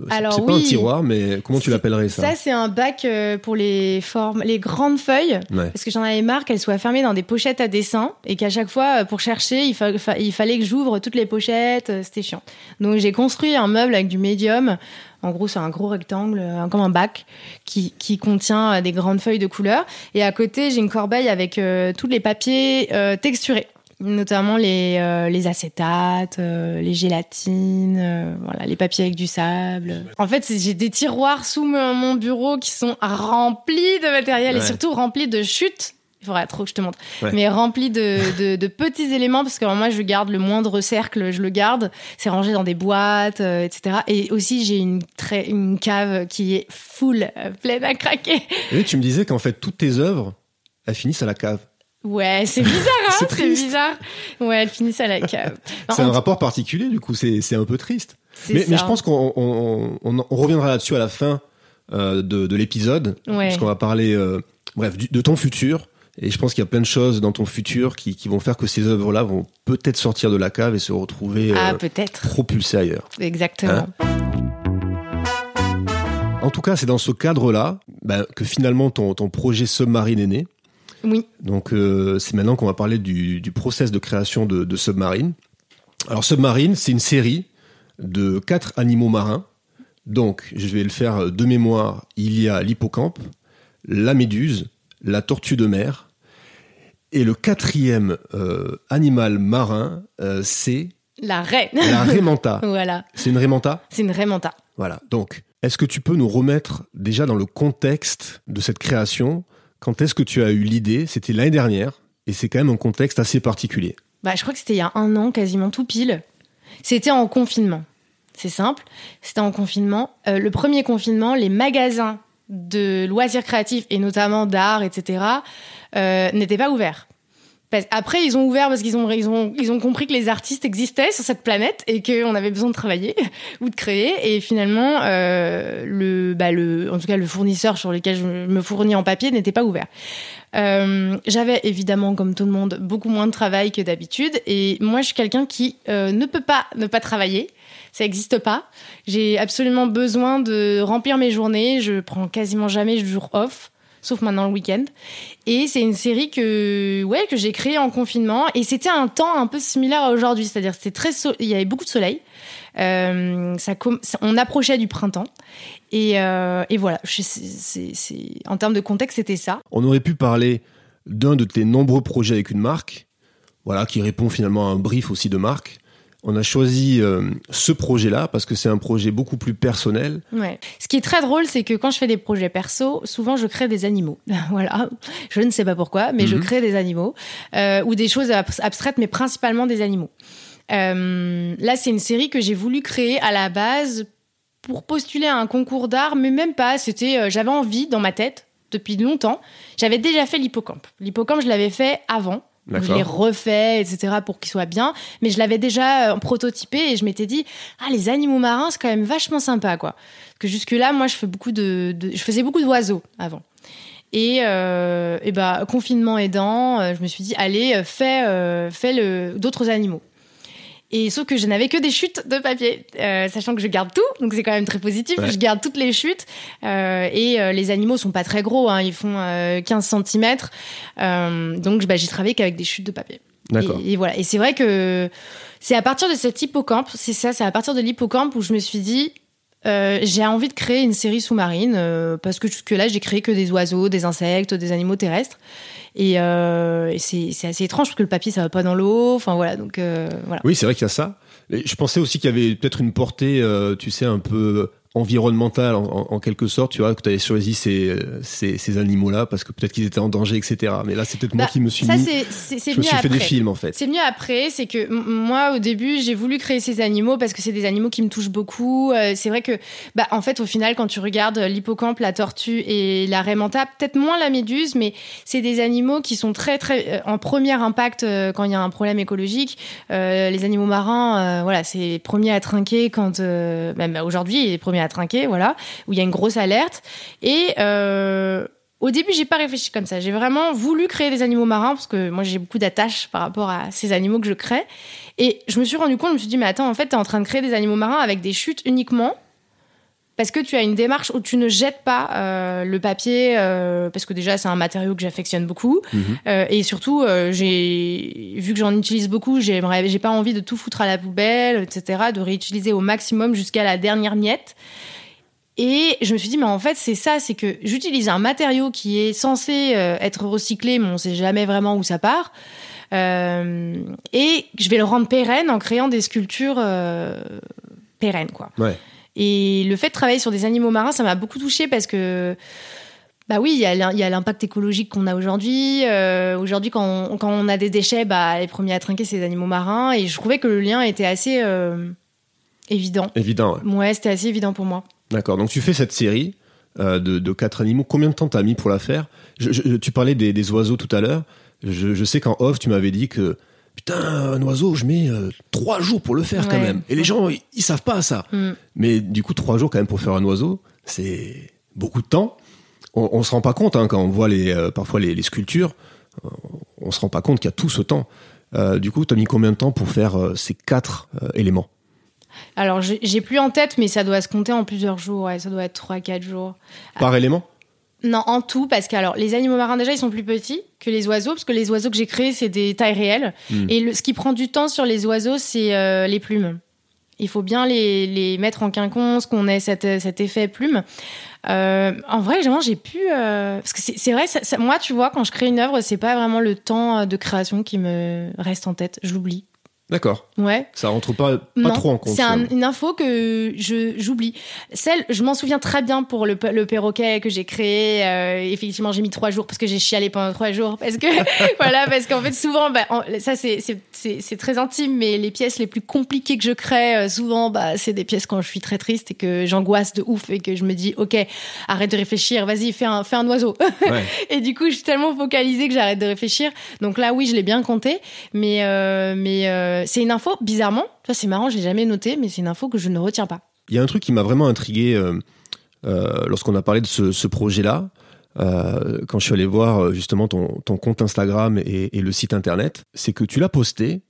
Alors c'est pas un tiroir, mais comment tu l'appellerais ça Ça, c'est un bac euh, pour les formes, les grandes feuilles, parce que j'en avais marre qu'elles soient fermées dans des pochettes à dessin et qu'à chaque fois, pour chercher, il, il fallait que j'ouvre toutes les pochettes. C'était chiant. Donc j'ai construit un meuble avec du médium en gros, c'est un gros rectangle, comme un bac, qui, qui, contient euh, des grandes feuilles de couleur. Et à côté, j'ai une corbeille avec euh, tous les papiers euh, texturés notamment les, les acétates, les gélatines, voilà, les papiers avec du sable. En fait, j'ai des tiroirs sous mon bureau qui sont remplis de matériel et surtout remplis de chutes il faudrait trop que je te montre. Mais rempli de, de, petits éléments, parce que moi, je garde le moindre cercle, je le garde. C'est rangé dans des boîtes, euh, etc. Et aussi, j'ai une, très, une cave qui est full, euh, pleine à craquer. Et tu me disais qu'en fait, toutes tes œuvres, elles finissent à la cave. Ouais, c'est bizarre, hein C'est bizarre. Ouais, elles finissent à la cave. c'est un rapport particulier, du coup, c'est un peu triste. Mais, mais, je pense qu'on on, on, on, reviendra là-dessus à la fin euh, de, de l'épisode, ouais. parce qu'on va parler, euh, bref, de ton futur et je pense qu'il y a plein de choses dans ton futur qui, qui vont faire que ces œuvres-là vont peut-être sortir de la cave et se retrouver ah, euh, peut-être. propulsées ailleurs. Exactement. Hein? En tout cas, c'est dans ce cadre-là bah, que finalement ton, ton projet Submarine est né. Oui. Donc euh, c'est maintenant qu'on va parler du, du process de création de, de Submarine. Alors Submarine, c'est une série de quatre animaux marins. Donc je vais le faire de mémoire. Il y a l'hippocampe, la méduse, la tortue de mer, et le quatrième euh, animal marin, euh, c'est la raie. La raie manta. voilà. C'est une raie manta C'est une raie manta. Voilà. Donc, Est-ce que tu peux nous remettre déjà dans le contexte de cette création Quand est-ce que tu as eu l'idée? C'était l'année dernière et c'est quand même un contexte assez particulier. Bah, je crois que c'était il y a un an, quasiment tout pile. C'était en confinement. C'est simple. C'était en confinement. Euh, le premier confinement, les magasins de loisirs créatifs et notamment d'art, etc., euh, n'étaient pas ouverts. Après, ils ont ouvert parce qu'ils ont, ils ont, ils ont compris que les artistes existaient sur cette planète et qu'on avait besoin de travailler ou de créer. Et finalement, euh, le, bah le, en tout cas, le fournisseur sur lequel je me fournis en papier n'était pas ouvert. Euh, J'avais évidemment, comme tout le monde, beaucoup moins de travail que d'habitude. Et moi, je suis quelqu'un qui euh, ne peut pas ne pas travailler. Ça n'existe pas. J'ai absolument besoin de remplir mes journées. Je prends quasiment jamais de jour off sauf maintenant le week-end. Et c'est une série que, ouais, que j'ai créée en confinement. Et c'était un temps un peu similaire à aujourd'hui. C'est-à-dire, c'était très, il y avait beaucoup de soleil. Euh, ça, on approchait du printemps. Et, euh, et voilà, en termes de contexte, c'était ça. On aurait pu parler d'un de tes nombreux projets avec une marque, voilà, qui répond finalement à un brief aussi de marque on a choisi euh, ce projet-là parce que c'est un projet beaucoup plus personnel. Ouais. Ce qui est très drôle, c'est que quand je fais des projets perso, souvent je crée des animaux. voilà. Je ne sais pas pourquoi, mais je mhm. crée des animaux euh, ou des choses abstraites, mais principalement des animaux. Euh, là, c'est une série que j'ai voulu créer à la base pour postuler à un concours d'art, mais même pas. C'était, j'avais envie dans ma tête depuis longtemps. J'avais déjà fait l'hippocampe. L'hippocampe, je l'avais fait avant. Je l'ai refait, etc., pour qu'il soit bien. Mais je l'avais déjà euh, prototypé et je m'étais dit, ah, les animaux marins, c'est quand même vachement sympa, quoi. Que jusque-là, moi, je, faisais beaucoup d'oiseaux avant. Et, euh, bah, confinement aidant, euh, je me suis dit, allez, fais, d'autres animaux. Et sauf que je n'avais que des chutes de papier, euh, sachant que je garde tout, donc c'est quand même très positif. Je garde toutes les chutes euh, et euh, les animaux sont pas très gros, hein, ils font 15 cm. donc bah, j'ai travaillé qu'avec des chutes de papier. D'accord. Et, voilà. Et c'est vrai que c'est à partir de cet hippocampe, c'est ça, c'est à partir de l'hippocampe où je me suis dit, j'ai envie de créer une série sous-marine parce que jusque là j'ai créé que des oiseaux, des insectes, des animaux terrestres. Et, euh, c'est assez étrange parce que le papier, ça va pas dans l'eau. Enfin voilà, donc euh. Oui, c'est vrai qu'il y a ça. je pensais aussi qu'il y avait peut-être une portée, euh, tu sais, un peu environnemental en, quelque sorte, tu vois, que tu avais choisi ces, ces, ces animaux-là parce que peut-être qu'ils étaient en danger, etc. Mais là, c'est peut-être moi bah, qui me suis ça, mis. C'est, je me suis fait des films en fait. C'est mieux après, c'est que moi au début j'ai voulu créer ces animaux parce que c'est des animaux qui me touchent beaucoup. Euh, c'est vrai que, bah en fait au final quand tu regardes l'hippocampe, la tortue et la raimanta, peut-être moins la méduse, mais c'est des animaux qui sont très très euh, en premier impact euh, quand il y a un problème écologique. les animaux marins, voilà, c'est premier à trinquer quand même aujourd'hui les premiers à trinquer, voilà, où il y a une grosse alerte. Et euh, au début, j'ai pas réfléchi comme ça. J'ai vraiment voulu créer des animaux marins parce que moi, j'ai beaucoup d'attaches par rapport à ces animaux que je crée. Et je me suis rendu compte, je me suis dit, mais attends, en fait, tu es en train de créer des animaux marins avec des chutes uniquement parce que tu as une démarche où tu ne jettes pas euh, le papier euh, parce que déjà c'est un matériau que j'affectionne beaucoup mhm. euh, et surtout j'ai vu que j'en utilise beaucoup j'ai pas envie de tout foutre à la poubelle etc de réutiliser au maximum jusqu'à la dernière miette et je me suis dit mais en fait c'est ça c'est que j'utilise un matériau qui est censé être recyclé mais on sait jamais vraiment où ça part et je vais le rendre pérenne en créant des sculptures pérennes quoi ouais. Et le fait de travailler sur des animaux marins, ça m'a beaucoup touchée parce que, bah oui, il y a l'impact écologique qu'on a aujourd'hui. Euh, aujourd'hui, quand, on, quand on a des déchets, bah, les premiers à trinquer, c'est les animaux marins. Et je trouvais que le lien était assez euh, évident. Évident, ouais. Ouais, c'était assez évident pour moi. D'accord. Donc tu fais cette série euh, de, quatre animaux. Combien de temps t'as mis pour la faire? Tu parlais des, oiseaux tout à l'heure. Je, je, sais qu'en off, tu m'avais dit que putain, un oiseau, je mets euh, trois jours pour le faire quand même. Et les gens, ils, savent pas ça. Mm. Mais du coup, trois jours quand même pour faire un oiseau, c'est beaucoup de temps. On, on se rend pas compte hein, quand on voit les, euh, parfois les, sculptures, on, on se rend pas compte qu'il y a tout ce temps. Euh, du coup, tu as mis combien de temps pour faire ces quatre éléments? Alors, j'ai plus en tête, mais ça doit se compter en plusieurs jours. Ouais, ça doit être trois, quatre jours. Par élément? Non, en tout, parce que alors les animaux marins déjà ils sont plus petits que les oiseaux, parce que les oiseaux que j'ai créés c'est des tailles réelles. Hmm. Et ce qui prend du temps sur les oiseaux c'est euh, les plumes. Il faut bien les, les mettre en quinconce, qu'on ait cet, cet effet plume. Euh, en vrai, j'ai pu euh, parce que c'est vrai, ça, moi tu vois quand je crée une œuvre, c'est pas vraiment le temps de création qui me reste en tête, j'oublie. D'accord. Ouais. Ça rentre pas, pas Non, trop en compte. C'est un- une info que je j'oublie. Celle, je m'en souviens très bien pour le, le perroquet que j'ai créé. Euh, effectivement, j'ai mis trois jours parce que j'ai chialé pendant trois jours parce que voilà, parce qu'en fait souvent, bah, en- ça c'est c'est c'est c'est très intime, mais les pièces les plus compliquées que je crée, euh, souvent, bah c'est des pièces quand je suis très triste et que j'angoisse de ouf et que je me dis, ok, arrête de réfléchir, vas-y, fais un fais un oiseau. Ouais. Et du coup, je suis tellement focalisée que j'arrête de réfléchir. Donc là, oui, je l'ai bien compté. Mais, euh, mais euh, c'est une info, bizarrement, ça c'est marrant, je l'ai jamais noté, mais c'est une info que je ne retiens pas. Il y a un truc qui m'a vraiment intrigué euh, euh, lorsqu'on a parlé de ce, ce projet-là. quand je suis allé voir justement ton, ton compte Instagram et, et le site internet, c'est que tu l'as posté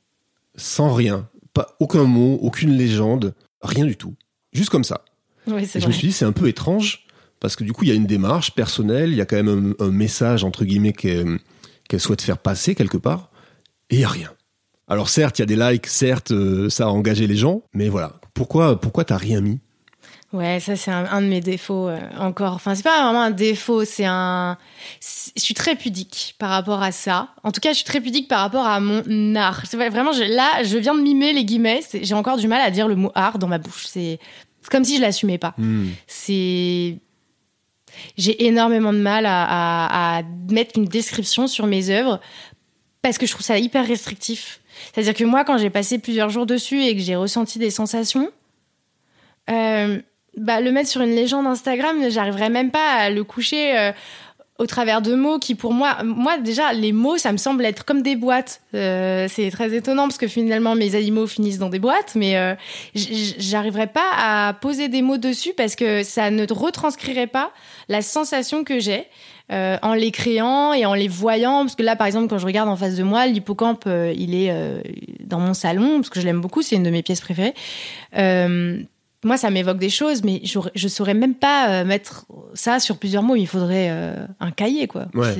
sans rien, pas aucun mot, aucune légende, rien du tout, juste comme ça. Oui, Et je me suis dit, c'est un peu étrange, parce que du coup, il y a une démarche personnelle, il y a quand même un, un message, entre guillemets, qu'elle qu'elle souhaite faire passer quelque part, et il n'y a rien. Alors certes, il y a des likes, certes, euh, ça a engagé les gens, mais voilà. Pourquoi, pourquoi t'as rien mis? Ouais, ça c'est un, un de mes défauts euh, encore. Enfin, c'est pas vraiment un défaut, c'est un. Je suis très pudique par rapport à ça. En tout cas, je suis très pudique par rapport à mon art. C'est vrai, vraiment, je- là, je viens de mimer les guillemets. J'ai encore du mal à dire le mot art dans ma bouche. C'est comme si je l'assumais pas. Hmm. c'est j'ai énormément de mal à, à- à mettre une description sur mes œuvres parce que je trouve ça hyper restrictif. C'est-à-dire que moi, quand j'ai passé plusieurs jours dessus et que j'ai ressenti des sensations, euh, bah, le mettre sur une légende Instagram, j'arriverais même pas à le coucher euh, au travers de mots qui, pour moi, moi déjà, les mots, ça me semble être comme des boîtes. Euh, c'est très étonnant parce que finalement, mes animaux finissent dans des boîtes, mais euh, j- j- j'arriverais pas à poser des mots dessus parce que ça ne retranscrirait pas la sensation que j'ai. euh, en les créant et en les voyant, parce que là, par exemple, quand je regarde en face de moi, l'hippocampe, euh, il est dans mon salon, parce que je l'aime beaucoup, c'est une de mes pièces préférées. Moi, ça m'évoque des choses, mais je saurais même pas euh, mettre ça sur plusieurs mots. Il faudrait euh, un cahier, quoi. Ouais.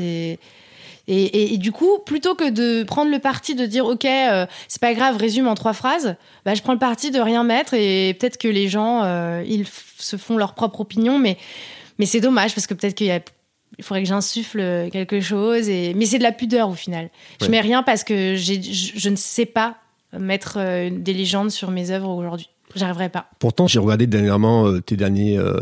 Et, et- et du coup, plutôt que de prendre le parti de dire, ok, euh, c'est pas grave, résume en trois phrases, bah, je prends le parti de rien mettre et peut-être que les gens, euh, ils se font leur propre opinion, mais mais c'est dommage parce que peut-être qu'il y a il faudrait que j'insuffle quelque chose et mais c'est de la pudeur au final. Je Ouais. mets rien parce que je, je ne sais pas mettre des légendes sur mes œuvres aujourd'hui. J'arriverai pas. Pourtant, j'ai regardé dernièrement euh, tes derniers euh,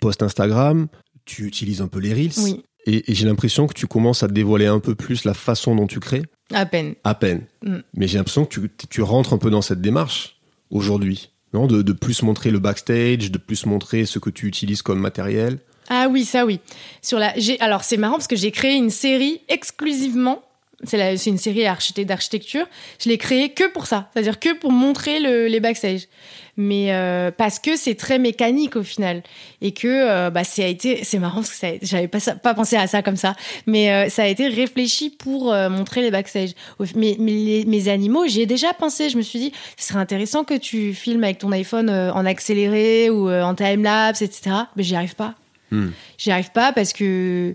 posts Instagram. Tu utilises un peu les reels. Oui, Et, et j'ai l'impression que tu commences à dévoiler un peu plus la façon dont tu crées. à peine. À peine. Mm. Mais j'ai l'impression que tu, tu rentres un peu dans cette démarche aujourd'hui. Non? De, de plus montrer le backstage, de plus montrer ce que tu utilises comme matériel. Ah oui, ça oui. Sur la, alors c'est marrant parce que j'ai créé une série exclusivement. C'est, une série architect- d'architecture. Je l'ai créée que pour ça, c'est-à-dire que pour montrer le, les backstage. Mais euh, parce que c'est très mécanique au final et que euh, bah ça a été, c'est marrant parce que ça, j'avais pas pas pensé à ça comme ça, mais euh, ça a été réfléchi pour euh, montrer les backstage. Mais, mais les- mes animaux, j'y ai déjà pensé. Je me suis dit, ce serait intéressant que tu filmes avec ton iPhone en accéléré ou en time lapse, etc. Mais j'y arrive pas. Hmm. J'y arrive pas parce que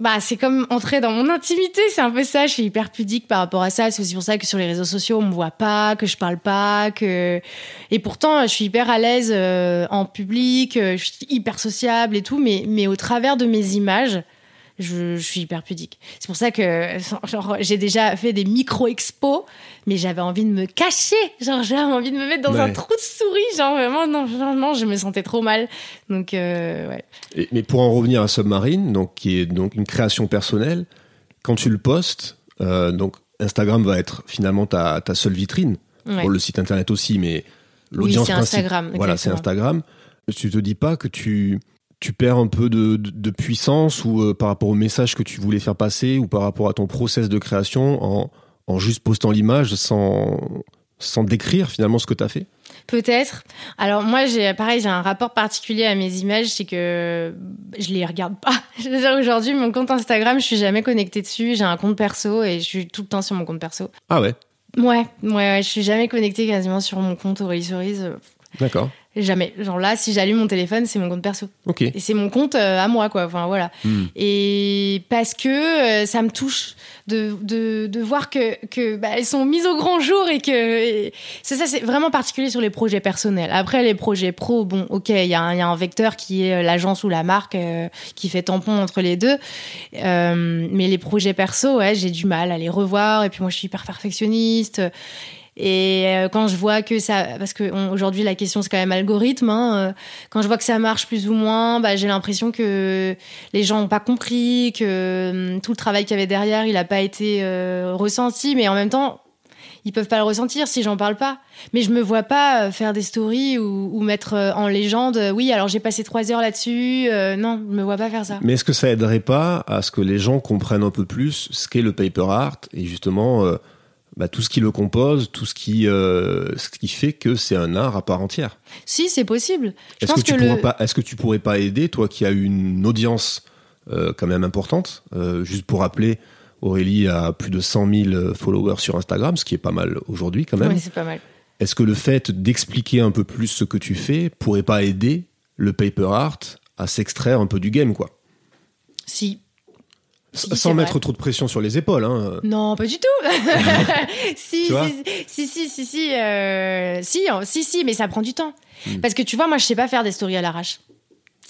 bah c'est comme entrer dans mon intimité, c'est un peu ça. Je suis hyper pudique par rapport à ça. C'est aussi pour ça que sur les réseaux sociaux on me voit pas, que je parle pas, que et pourtant je suis hyper à l'aise euh, en public, euh, je suis hyper sociable et tout, mais mais au travers de mes images. Je, je suis hyper pudique. C'est pour ça que genre, j'ai déjà fait des micro-expos, mais j'avais envie de me cacher. Genre, j'avais envie de me mettre dans un trou de souris. Genre, vraiment, non, je me sentais trop mal. Donc, euh, ouais. Et- mais pour en revenir à Submarine, donc, qui est donc une création personnelle, quand tu le postes, euh, donc Instagram va être finalement ta, ta seule vitrine. Ouais. Pour le site internet aussi, mais l'audience c'est principale. Instagram, Voilà, c'est. Instagram. Tu te dis pas que tu, tu perds un peu de, de, de puissance ou euh, par rapport au message que tu voulais faire passer ou par rapport à ton process de création en, en juste postant l'image sans, sans décrire finalement ce que tu as fait? Peut-être. Alors moi, j'ai pareil, j'ai un rapport particulier à mes images, c'est que je les regarde pas. Je veux dire, aujourd'hui, mon compte Instagram, je suis jamais connectée dessus. J'ai un compte perso et je suis tout le temps sur mon compte perso. Ah ouais, Ouais, ouais, ouais je suis jamais connectée quasiment sur mon compte euh, d'accord. Jamais. Genre là, si j'allume mon téléphone, c'est mon compte perso. Ok. Et c'est mon compte euh, à moi, quoi. Enfin, voilà. Hmm. Et parce que euh, ça me touche de, de, de voir que, que bah, elles sont mises au grand jour et que c'est ça, c'est vraiment particulier sur les projets personnels. Après, les projets pro, bon, ok, il y, a un- il y a un vecteur qui est euh, l'agence ou la marque euh, qui fait tampon entre les deux. Mais les projets perso, ouais, j'ai du mal à les revoir. Et puis moi, je suis hyper perfectionniste. Et euh, quand je vois que ça, parce que aujourd'hui la question c'est quand même algorithme, hein, euh, quand je vois que ça marche plus ou moins, bah, j'ai l'impression que les gens n'ont pas compris, que hum, tout le travail qu'il y avait derrière, il n'a pas été ressenti, mais en même temps, ils peuvent pas le ressentir si j'en parle pas. Mais je me vois pas euh, faire des stories ou, mettre euh, en légende. Euh, oui, alors j'ai passé trois heures là-dessus. non, je me vois pas faire ça. Mais est-ce que ça aiderait pas à ce que les gens comprennent un peu plus ce qu'est le paper art et justement bah, tout ce qui le compose, tout ce qui, ce qui fait que c'est un art à part entière Si, c'est possible. Est-ce que, tu pas, est-ce que tu pourrais pas aider, toi qui as une audience quand même importante, juste pour rappeler Aurélie a plus de 100 000 followers sur Instagram, ce qui est pas mal aujourd'hui quand même. Oui, c'est pas mal. Est-ce que le fait d'expliquer un peu plus ce que tu fais pourrait pas aider le paper art à s'extraire un peu du game, quoi? Si. Sans mettre trop de pression sur les épaules. Hein. Non, pas du tout. si, si, si, si, si, si, euh, si, si, si, mais ça prend du temps. Hmm. Parce que tu vois, moi, je sais pas faire des stories à l'arrache.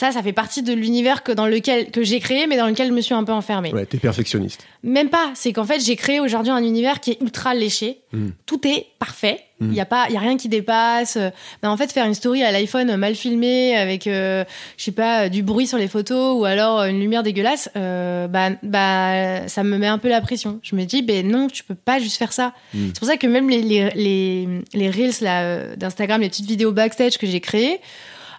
Ça, ça fait partie de l'univers que dans lequel que j'ai créé, mais dans lequel je me suis un peu enfermée. Ouais, t'es perfectionniste. Même pas. C'est qu'en fait, j'ai créé aujourd'hui un univers qui est ultra léché. Hmm. Tout est parfait. Il hmm. y a pas, il y a rien qui dépasse. Mais en fait, faire une story à l'iPhone mal filmée avec, euh, je sais pas, du bruit sur les photos ou alors une lumière dégueulasse, euh, bah, bah, ça me met un peu la pression. Je me dis, ben non, tu peux pas juste faire ça. Hmm. C'est pour ça que même les les les, les reels là euh, d'Instagram, les petites vidéos backstage que j'ai créées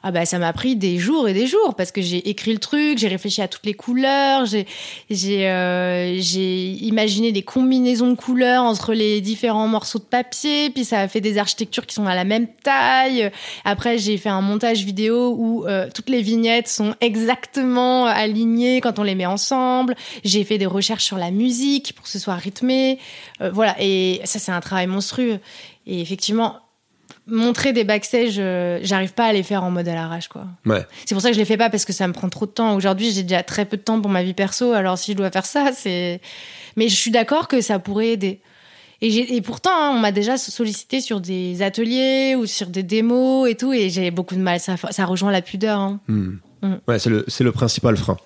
ah bah ça m'a pris des jours et des jours parce que j'ai écrit le truc, j'ai réfléchi à toutes les couleurs, j'ai j'ai euh, j'ai imaginé des combinaisons de couleurs entre les différents morceaux de papier, puis ça a fait des architectures qui sont à la même taille. Après j'ai fait un montage vidéo où euh, toutes les vignettes sont exactement alignées quand on les met ensemble. J'ai fait des recherches sur la musique pour que ce soit rythmé. Euh, voilà et ça c'est un travail monstrueux. Et effectivement, montrer des backstage, euh, j'arrive pas à les faire en mode à l'arrache, quoi. Ouais. C'est pour ça que je les fais pas parce que ça me prend trop de temps. Aujourd'hui, j'ai déjà très peu de temps pour ma vie perso, alors si je dois faire ça, c'est. Mais je suis d'accord que ça pourrait aider. Et, et pourtant, hein, on m'a déjà sollicité sur des ateliers ou sur des démos et tout, et j'ai beaucoup de mal. Ça, ça rejoint la pudeur. Hein. Hmm. Hmm. Ouais, c'est le, le principal frein.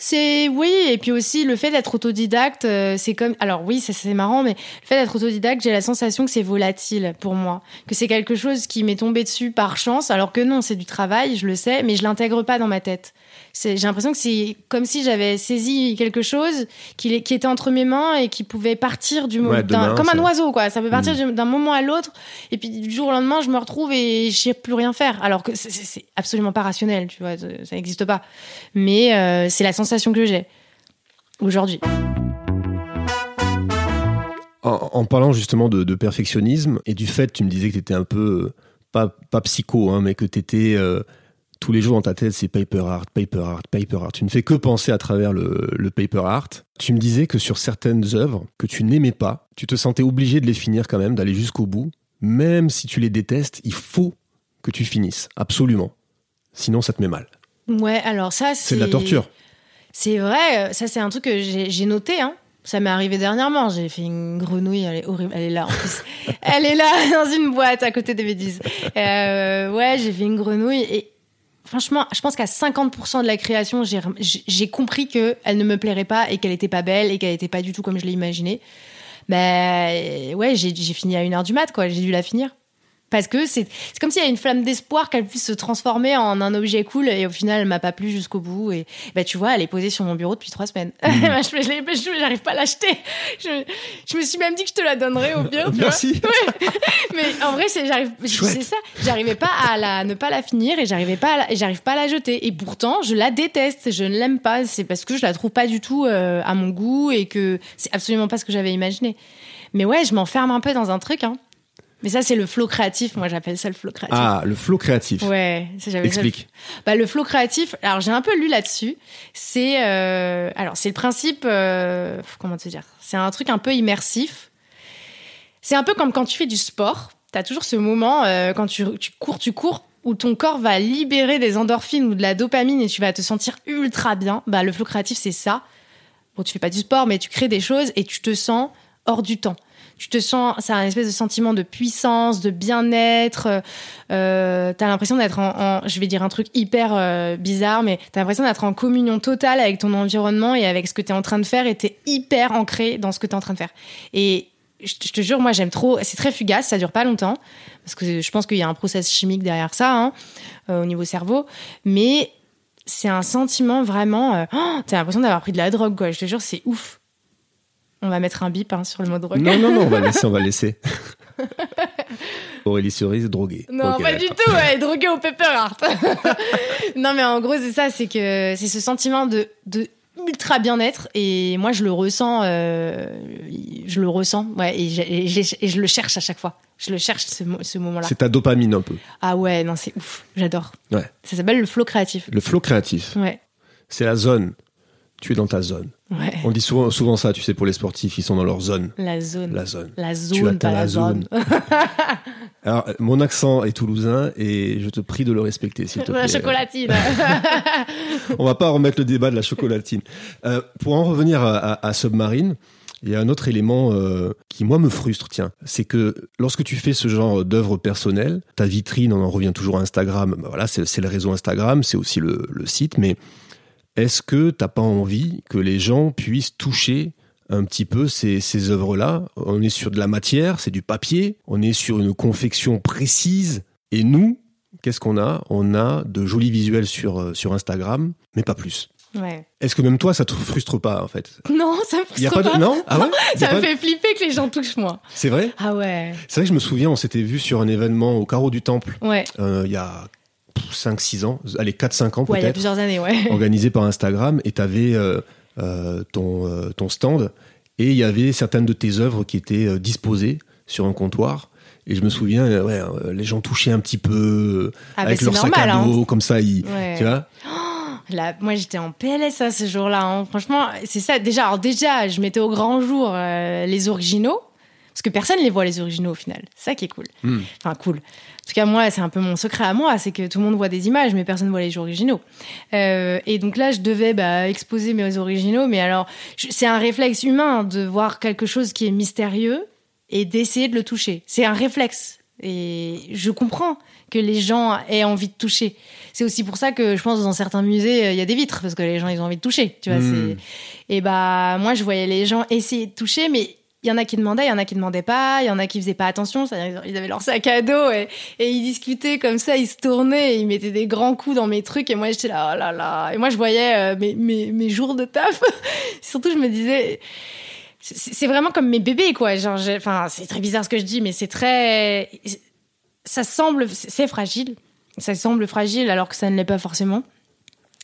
C'est oui, et puis aussi le fait d'être autodidacte, euh, c'est comme alors oui, c'est marrant, mais le fait d'être autodidacte, j'ai la sensation que c'est volatile pour moi, que c'est quelque chose qui m'est tombé dessus par chance, alors que non, c'est du travail, je le sais, mais je l'intègre pas dans ma tête j'ai l'impression que c'est comme si j'avais saisi quelque chose qui, qui, était entre mes mains et qui pouvait partir du moment, comme un oiseau, quoi. Ça peut partir mm. d'un moment à l'autre, et puis du jour au lendemain, je me retrouve et je sais plus rien faire. Alors que c'est absolument pas rationnel, tu vois, ça n'existe pas. Mais euh, c'est la sensation que j'ai aujourd'hui. En, parlant justement de, perfectionnisme et du fait, tu me disais que tu étais un peu, pas, pas psycho, hein, mais que tu étais euh, tous les jours dans ta tête, c'est paper art, paper art, paper art. Tu ne fais que penser à travers le, paper art. Tu me disais que sur certaines œuvres que tu n'aimais pas, tu te sentais obligé de les finir quand même, d'aller jusqu'au bout. Même si tu les détestes, il faut que tu finisses, absolument. Sinon, ça te met mal. Ouais, alors ça, c'est. C'est de la torture. C'est vrai, ça, c'est un truc que j'ai noté, hein. Ça m'est arrivé dernièrement. J'ai fait une grenouille, elle est horrible. Elle est là en plus. elle est là dans une boîte à côté des bêtises. Euh, ouais, j'ai fait une grenouille et franchement, je pense qu'à 50% de la création, j'ai compris qu'elle ne me plairait pas et qu'elle n'était pas belle et qu'elle n'était pas du tout comme je l'ai imaginé. Ben ouais, j'ai fini à une heure du mat, quoi. J'ai dû la finir. Parce que c'est comme s'il y a une flamme d'espoir qu'elle puisse se transformer en un objet cool et au final elle m'a pas plu jusqu'au bout et bah tu vois elle est posée sur mon bureau depuis trois semaines. Mmh. je j'arrive pas à l'acheter. Je, je, me suis même dit que je te la donnerais au pire. Merci. Mais en vrai c'est j'arrive c'est ça j'arrivais pas à la ne pas la finir et j'arrivais pas j'arrive pas à la jeter et pourtant je la déteste je ne l'aime pas c'est parce que je la trouve pas du tout euh, à mon goût et que c'est absolument pas ce que j'avais imaginé. Mais ouais je m'enferme un peu dans un truc hein. Mais ça, c'est le flow créatif. Moi, j'appelle ça le flow créatif. Ah, le flow créatif. Ouais. Explique. Bah, le flow créatif. Alors, j'ai un peu lu là-dessus. C'est, euh... alors, c'est le principe. Euh... Comment te dire? C'est un truc un peu immersif. C'est un peu comme quand tu fais du sport. T'as toujours ce moment euh, quand tu, tu cours, tu cours, où ton corps va libérer des endorphines ou de la dopamine et tu vas te sentir ultra bien. Bah, le flow créatif, c'est ça. Bon, tu fais pas du sport, mais tu crées des choses et tu te sens hors du temps tu te sens, c'est un espèce de sentiment de puissance, de bien-être. Euh, euh t'as l'impression d'être en, je vais dire un truc hyper euh, bizarre, mais t'as l'impression d'être en communion totale avec ton environnement et avec ce que t'es en train de faire et t'es hyper ancré dans ce que t'es en train de faire. Et je, je te jure, moi j'aime trop. C'est très fugace, ça dure pas longtemps parce que je pense qu'il y a un process chimique derrière ça hein, euh, au niveau cerveau, mais c'est un sentiment vraiment. Euh, oh, T'as l'impression d'avoir pris de la drogue, quoi. Je te jure, c'est ouf. On va mettre un bip hein, sur le mot drogue. Non, non, non, on va laisser, on va laisser. Aurélie Cerise droguée. Non, pas du tout, ouais, drogué au pepper heart. non, mais en gros, c'est ça, c'est que c'est ce sentiment de, de ultra bien-être et moi, je le ressens, euh, je le ressens, ouais, et, je le cherche à chaque fois. Je le cherche ce, ce moment-là. C'est ta dopamine un peu. Ah ouais, non, c'est ouf, j'adore. Ouais. Ça s'appelle le flow créatif. Le flow créatif, Ouais, c'est la zone. Tu es dans ta zone. ouais. On dit souvent, souvent ça, tu sais, pour les sportifs, ils sont dans leur zone. La zone. La zone. La Tu zone, atteins pas la la zone. zone. Alors, mon accent est toulousain et je te prie de le respecter, s'il te plaît. La chocolatine. On va pas remettre le débat de la chocolatine. Euh, pour en revenir à, à- à Submarine, il y a un autre élément euh, qui, moi, me frustre, tiens. C'est que lorsque tu fais ce genre d'œuvre personnelle, ta vitrine, on en revient toujours à Instagram, bah voilà, c'est c'est le réseau Instagram, c'est aussi le, le site, mais est-ce que t'as pas envie que les gens puissent toucher un petit peu ces, ces œuvres-là? On est sur de la matière, c'est du papier, on est sur une confection précise, et nous, qu'est-ce qu'on a? On a de jolis visuels sur, euh, sur Instagram, mais pas plus. ouais. Est-ce que même toi, ça te frustre pas, en fait? Non, ça me Il y a frustre pas de... Non? Ah ouais? Ça me de- fait flipper que les gens touchent moi. C'est vrai? Ah ouais. C'est vrai que je me souviens, on s'était vu sur un événement au Carreau du Temple, Ouais. euh, il y a 5-6 ans, allez, 4-5 ans Ouais, il y a peut-être. plusieurs années, ouais. organisé par Instagram et tu avais ton, euh, ton stand et il y avait certaines de tes œuvres qui étaient euh, disposées sur un comptoir. Et je me souviens, euh, ouais, euh, les gens touchaient un petit peu euh, Ah bah avec c'est leur sac normal, à hein. dos, comme ça, ils, Ouais. tu vois. Là, moi, j'étais en PLS à ce jour-là. hein. Franchement, c'est ça. Déjà, alors déjà, je mettais au grand jour euh, les originaux. Parce que personne les voit, les originaux, au final. C'est ça qui est cool. Hmm. Enfin, cool. En tout cas, moi, c'est un peu mon secret à moi. C'est que tout le monde voit des images, mais personne voit les originaux. Euh, et donc là, je devais bah, exposer mes originaux. Mais alors, c'est un réflexe humain de voir quelque chose qui est mystérieux et d'essayer de le toucher. C'est un réflexe. Et je comprends que les gens aient envie de toucher. C'est aussi pour ça que je pense dans certains musées, euh, il y a des vitres, parce que les gens, ils ont envie de toucher. Tu vois, Hmm. Et bah, moi, je voyais les gens essayer de toucher, mais il y en a qui demandaient, il y en a qui demandaient pas, il y en a qui faisaient pas attention, c'est-à-dire ils avaient leur sac à dos et, ils discutaient comme ça, ils se tournaient, ils mettaient des grands coups dans mes trucs et moi j'étais là, oh là là. Et moi je voyais euh, mes, mes, mes jours de taf. Surtout, je me disais, c'est vraiment comme mes bébés, quoi. Genre, enfin, c'est très bizarre ce que je dis, mais c'est très, ça semble, c'est fragile. Ça semble fragile alors que ça ne l'est pas forcément.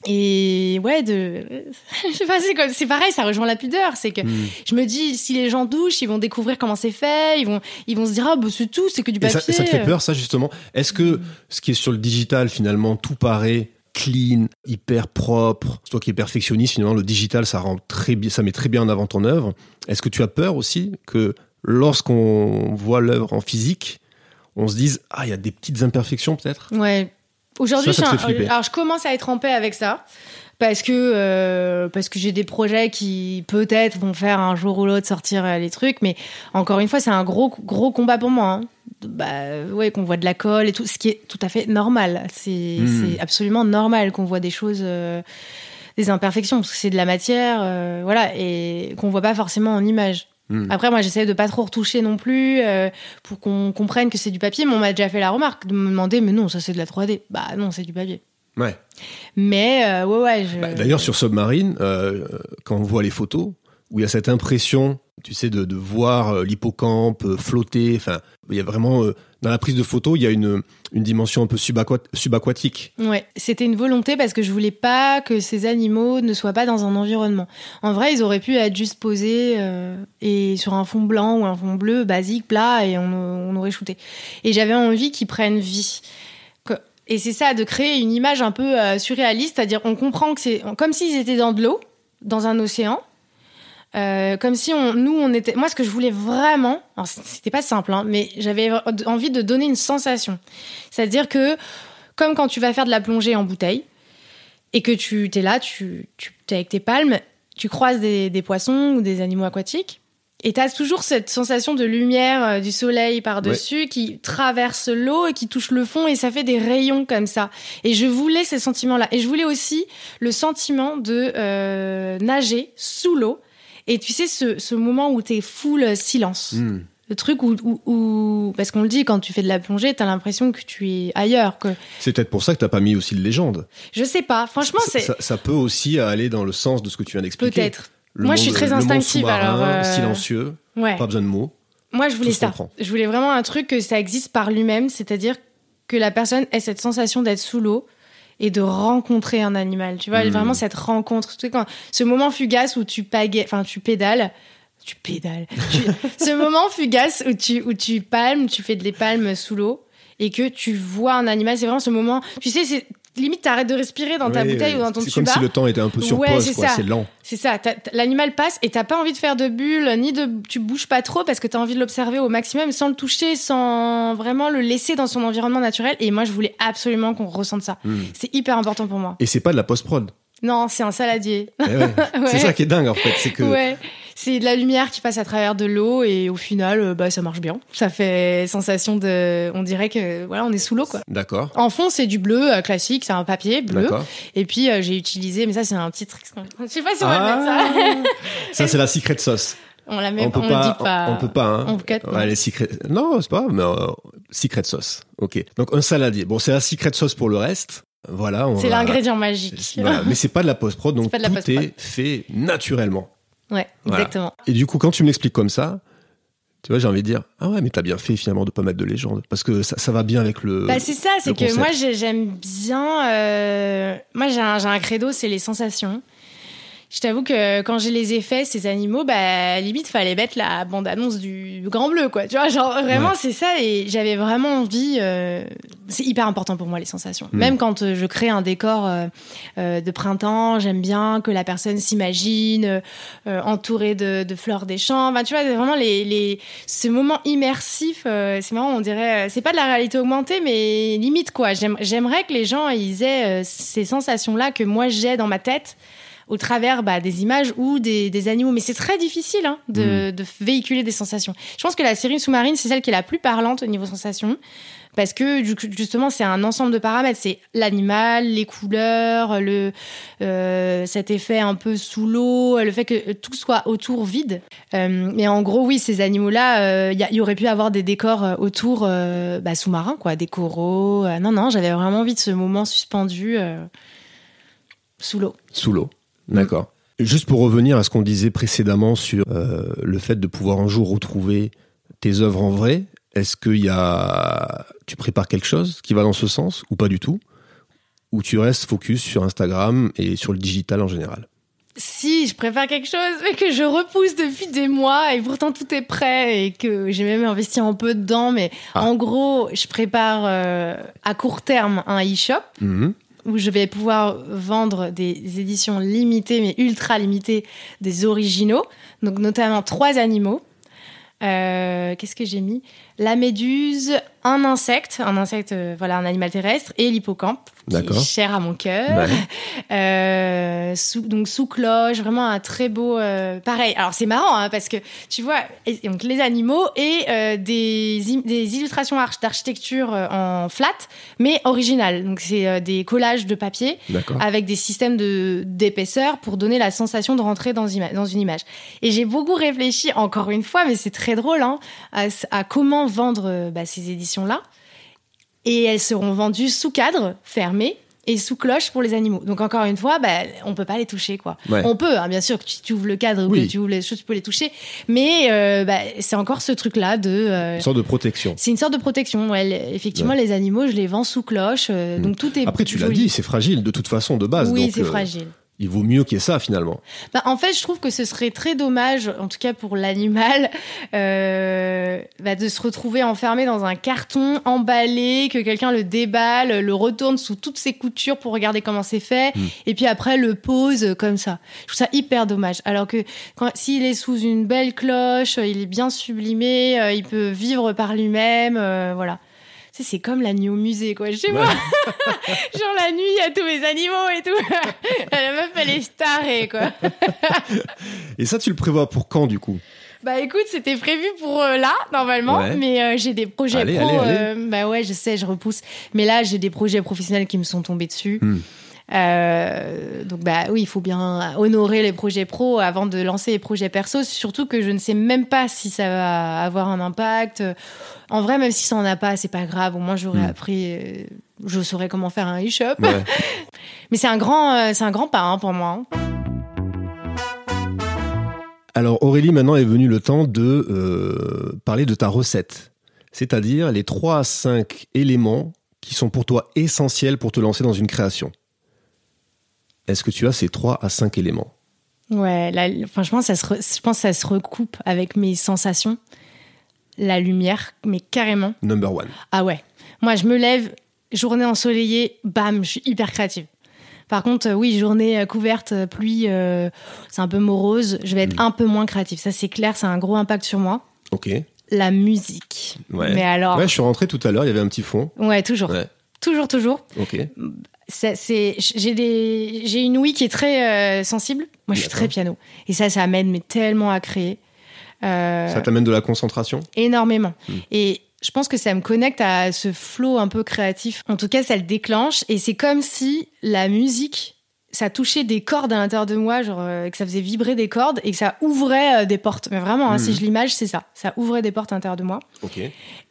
Et ouais, de, je sais pas, c'est comme, c'est pareil, ça rejoint la pudeur. C'est que Hmm. je me dis, si les gens douchent, ils vont découvrir comment c'est fait, ils vont, ils vont se dire, ah, bah, c'est tout, c'est que du Et papier. ça, ça te fait peur, ça, justement? Est-ce que ce qui est sur le digital, finalement, tout paraît clean, hyper propre? Toi qui es perfectionniste, finalement, le digital, ça, rend très bien, ça met très bien en avant ton œuvre. Est-ce que tu as peur aussi que lorsqu'on voit l'œuvre en physique, on se dise, ah, il y a des petites imperfections peut-être? Ouais. Aujourd'hui, je un- je commence à être en paix avec ça parce que euh, parce que j'ai des projets qui peut-être vont faire un jour ou l'autre sortir euh, les trucs, mais encore une fois, c'est un gros gros combat pour moi. hein. Bah ouais, qu'on voit de la colle et tout, ce qui est tout à fait normal. C'est Mm. c'est absolument normal qu'on voit des choses. euh, des imperfections parce que c'est de la matière euh, voilà et qu'on voit pas forcément en image Hmm. après, moi, j'essaie de pas trop retoucher non plus euh, pour qu'on comprenne que c'est du papier. Mais on m'a déjà fait la remarque de me demander, mais non, ça c'est de la 3D. Bah non, c'est du papier. Ouais. Mais euh, ouais, ouais. Je... Bah, D'ailleurs, sur Submarine, euh, quand on voit les photos, où il y a cette impression, tu sais, de, voir euh, l'hippocampe euh, flotter, enfin, il y a vraiment, euh, dans la prise de photo, il y a une, dimension un peu subaqua- subaquatique. Ouais, c'était une volonté parce que je voulais pas que ces animaux ne soient pas dans un environnement. En vrai, ils auraient pu être juste posés et sur un fond blanc ou un fond bleu basique, plat, et on, aurait shooté. Et j'avais envie qu'ils prennent vie. Et c'est ça, de créer une image un peu surréaliste, c'est-à-dire on comprend que c'est comme s'ils étaient dans de l'eau, dans un océan. Euh, comme si on, nous, on était. Moi, ce que je voulais vraiment, c'était pas simple, hein, mais j'avais envie de donner une sensation. C'est-à-dire que, comme quand tu vas faire de la plongée en bouteille, et que tu es là, tu, tu es avec tes palmes, tu croises des, des poissons ou des animaux aquatiques, et tu as toujours cette sensation de lumière euh, du soleil par-dessus qui traverse l'eau et qui touche le fond, et ça fait des rayons comme ça. Et je voulais ces sentiments-là. Et je voulais aussi le sentiment de euh, nager sous l'eau Et tu sais, ce, ce moment où t'es full silence. Hmm. Le truc où, où, où- parce qu'on le dit, quand tu fais de la plongée, t'as l'impression que tu es ailleurs. Que C'est peut-être pour ça que t'as pas mis aussi de légende. je sais pas. Franchement, ça, c'est ça- ça peut aussi aller dans le sens de ce que tu viens d'expliquer. peut-être. Moi, je suis très instinctive, alors, euh, silencieux, Ouais. pas besoin de mots. Moi, je voulais ça. comprend. Je voulais vraiment un truc que ça existe par lui-même, c'est-à-dire que la personne ait cette sensation d'être sous l'eau et de rencontrer un animal. Tu vois, Mm. vraiment cette rencontre. Tu sais, quand, ce moment fugace où tu enfin, tu pédales. Tu pédales. Tu- ce moment fugace où tu, où tu palmes, tu fais des palmes sous l'eau et que tu vois un animal, c'est vraiment ce moment. Tu sais, c'est limite, t'arrêtes de respirer dans ta bouteille ou dans ton C'est comme tuba. si le temps était un peu sur Ouais, pause, c'est quoi. ça. C'est lent. C'est ça, l'animal passe et t'as pas envie de faire de bulles, ni de. Tu bouges pas trop parce que t'as envie de l'observer au maximum sans le toucher, sans vraiment le laisser dans son environnement naturel. Et moi, je voulais absolument qu'on ressente ça. Hmm. C'est hyper important pour moi. Et c'est pas de la post-prod. Non, c'est un saladier. Eh ouais. Ouais. C'est ça qui est dingue, en fait. C'est que Ouais, c'est de la lumière qui passe à travers de l'eau et au final, euh, bah, ça marche bien. Ça fait sensation de. On dirait que voilà, on est sous l'eau quoi. D'accord. En fond, c'est du bleu euh, classique, c'est un papier bleu. Et puis euh, j'ai utilisé, mais ça c'est un petit truc. Je sais pas si on va le mettre Ah. ça. Ça, c'est la secret sauce. On la met, on peut on pas, le dit pas. On, on peut pas. Hein. On cut. Ouais, les secret. Non, c'est pas. Mais euh, secret sauce. Ok. Donc un saladier. Bon, c'est la secret sauce pour le reste. Voilà. C'est l'ingrédient magique. Voilà. Mais c'est pas de la post-prod, donc pas de la tout est fait naturellement. Ouais, Voilà. exactement. Et du coup, quand tu me l'expliques comme ça, tu vois, j'ai envie de dire, ah ouais, mais t'as bien fait finalement de pas mettre de légende, parce que ça, ça va bien avec le. Bah, c'est ça, c'est que moi j'ai- j'aime bien. euh, Moi j'ai un, j'ai un credo, c'est les sensations. Je t'avoue que quand j'ai les effets, ces animaux, bah limite fallait mettre la bande-annonce du, du Grand Bleu, quoi. Tu vois, genre vraiment Ouais. c'est ça et j'avais vraiment envie. euh, C'est hyper important pour moi les sensations. Mm. Même quand euh, je crée un décor euh, euh, de printemps, j'aime bien que la personne s'imagine euh, entourée de, de fleurs des champs. Enfin, tu vois, vraiment les, les ce moment immersif. euh, c'est marrant, on dirait. C'est pas de la réalité augmentée, mais limite quoi. J'aime- J'aimerais que les gens ils aient euh, ces sensations-là que moi j'ai dans ma tête au travers bah, des images ou des, des animaux. Mais c'est très difficile hein, de, de véhiculer des sensations. Je pense que la série sous-marine, c'est celle qui est la plus parlante au niveau sensations. Parce que justement, c'est un ensemble de paramètres. C'est l'animal, les couleurs, le, euh, cet effet un peu sous l'eau, le fait que tout soit autour vide. Euh, mais en gros, oui, ces animaux-là, euh, il y, a- il y aurait pu avoir des décors euh, autour euh, bah, sous-marins, quoi, des coraux. Euh, non, non, j'avais vraiment envie de ce moment suspendu euh, sous l'eau. Sous l'eau. D'accord. Juste pour revenir à ce qu'on disait précédemment sur euh, le fait de pouvoir un jour retrouver tes œuvres en vrai, est-ce qu'il y a. Tu prépares quelque chose qui va dans ce sens ou pas du tout? Ou tu restes focus sur Instagram et sur le digital en général? Si, je prépare quelque chose, mais que je repousse depuis des mois et pourtant tout est prêt et que j'ai même investi un peu dedans. Mais Ah. en gros, je prépare euh, à court terme un e-shop Mhm. Où je vais pouvoir vendre des éditions limitées, mais ultra limitées, des originaux. Donc notamment trois animaux. Euh, Qu'est-ce que j'ai mis? La méduse, un insecte, un insecte, euh, voilà, un animal terrestre, et l'hippocampe, qui est cher à mon cœur. Ouais. Euh, sous, donc sous cloche, vraiment un très beau. euh, pareil. Alors c'est marrant hein, parce que tu vois, et- donc les animaux et des, illustrations arch- d'architecture en flat, mais originales. Donc c'est des collages de papier avec des systèmes de d'épaisseur pour donner la sensation de rentrer dans, une image. Et j'ai beaucoup réfléchi, encore une fois, mais c'est très drôle, hein, à comment vendre euh, bah, ces éditions-là. Et elles seront vendues sous cadre, fermé, et sous cloche pour les animaux. Donc encore une fois, bah, on peut pas les toucher, quoi. Ouais. On peut, hein, bien sûr, que tu, ouvres le cadre ou Oui. que tu ouvres les choses, tu peux les toucher. Mais euh, bah, c'est encore ce truc-là de... euh, Une sorte de protection. c'est une sorte de protection. ouais. Effectivement, les animaux, je les vends sous cloche. euh, Donc tout est Après, tu l'as dit, c'est fragile de toute façon de base. Oui, c'est fragile. Il vaut mieux qu'il y ait ça finalement. Bah, en fait, je trouve que ce serait très dommage, en tout cas pour l'animal, euh, bah, de se retrouver enfermé dans un carton emballé, que quelqu'un le déballe, le retourne sous toutes ses coutures pour regarder comment c'est fait, Mm. et puis après le pose comme ça. Je trouve ça hyper dommage. Alors que s'il est sous une belle cloche, il est bien sublimé, euh, il peut vivre par lui-même, euh, voilà. C'est comme la nuit au musée, quoi. Chez moi, genre la nuit, il y a tous mes animaux et tout. la meuf, elle est starée, quoi. Et ça, tu le prévois pour quand du coup? Bah écoute, c'était prévu pour euh, là, normalement, Ouais. mais euh, j'ai des projets Allez, pro. allez, allez. euh, bah ouais, je sais, je repousse. Mais là, j'ai des projets professionnels qui me sont tombés dessus. Hmm. Euh, donc bah oui, il faut bien honorer les projets pro avant de lancer les projets perso. Surtout que je ne sais même pas si ça va avoir un impact. En vrai, même si ça en a pas, c'est pas grave. Au moins, j'aurais Mm. appris, euh, je saurais comment faire un e-shop. Ouais. Mais c'est un grand, euh, c'est un grand pas hein, pour moi. hein. Alors Aurélie, maintenant est venu le temps de parler de ta recette, c'est-à-dire les 3 à 5 éléments qui sont pour toi essentiels pour te lancer dans une création. Est-ce que tu as ces 3 à 5 éléments? Ouais, franchement, ça se re- je pense que ça se recoupe avec mes sensations. La lumière, mais carrément. Number one. Ah ouais. Moi, je me lève, journée ensoleillée, bam, je suis hyper créative. Par contre, euh, oui, journée euh, couverte, euh, pluie, euh, c'est un peu morose, je vais être un peu moins créative. Ça, c'est clair, ça a un gros impact sur moi. Ok. La musique. Ouais. Mais alors, Ouais, je suis rentré tout à l'heure, il y avait un petit fond. toujours. Ouais. Toujours, toujours. Ok. C'est, j'ai des, j'ai une ouïe qui est très euh, sensible. Moi, je suis très piano. Et ça, ça m'aide mais tellement à créer. Euh, Ça t'amène de la concentration? énormément. Hmm. Et je pense que ça me connecte à ce flow un peu créatif. En tout cas, ça le déclenche et c'est comme si la musique, ça touchait des cordes à l'intérieur de moi, genre euh, que ça faisait vibrer des cordes et que ça ouvrait euh, des portes. Mais vraiment, hein, Hmm. si je l'image, c'est ça. Ça ouvrait des portes à l'intérieur de moi Ok.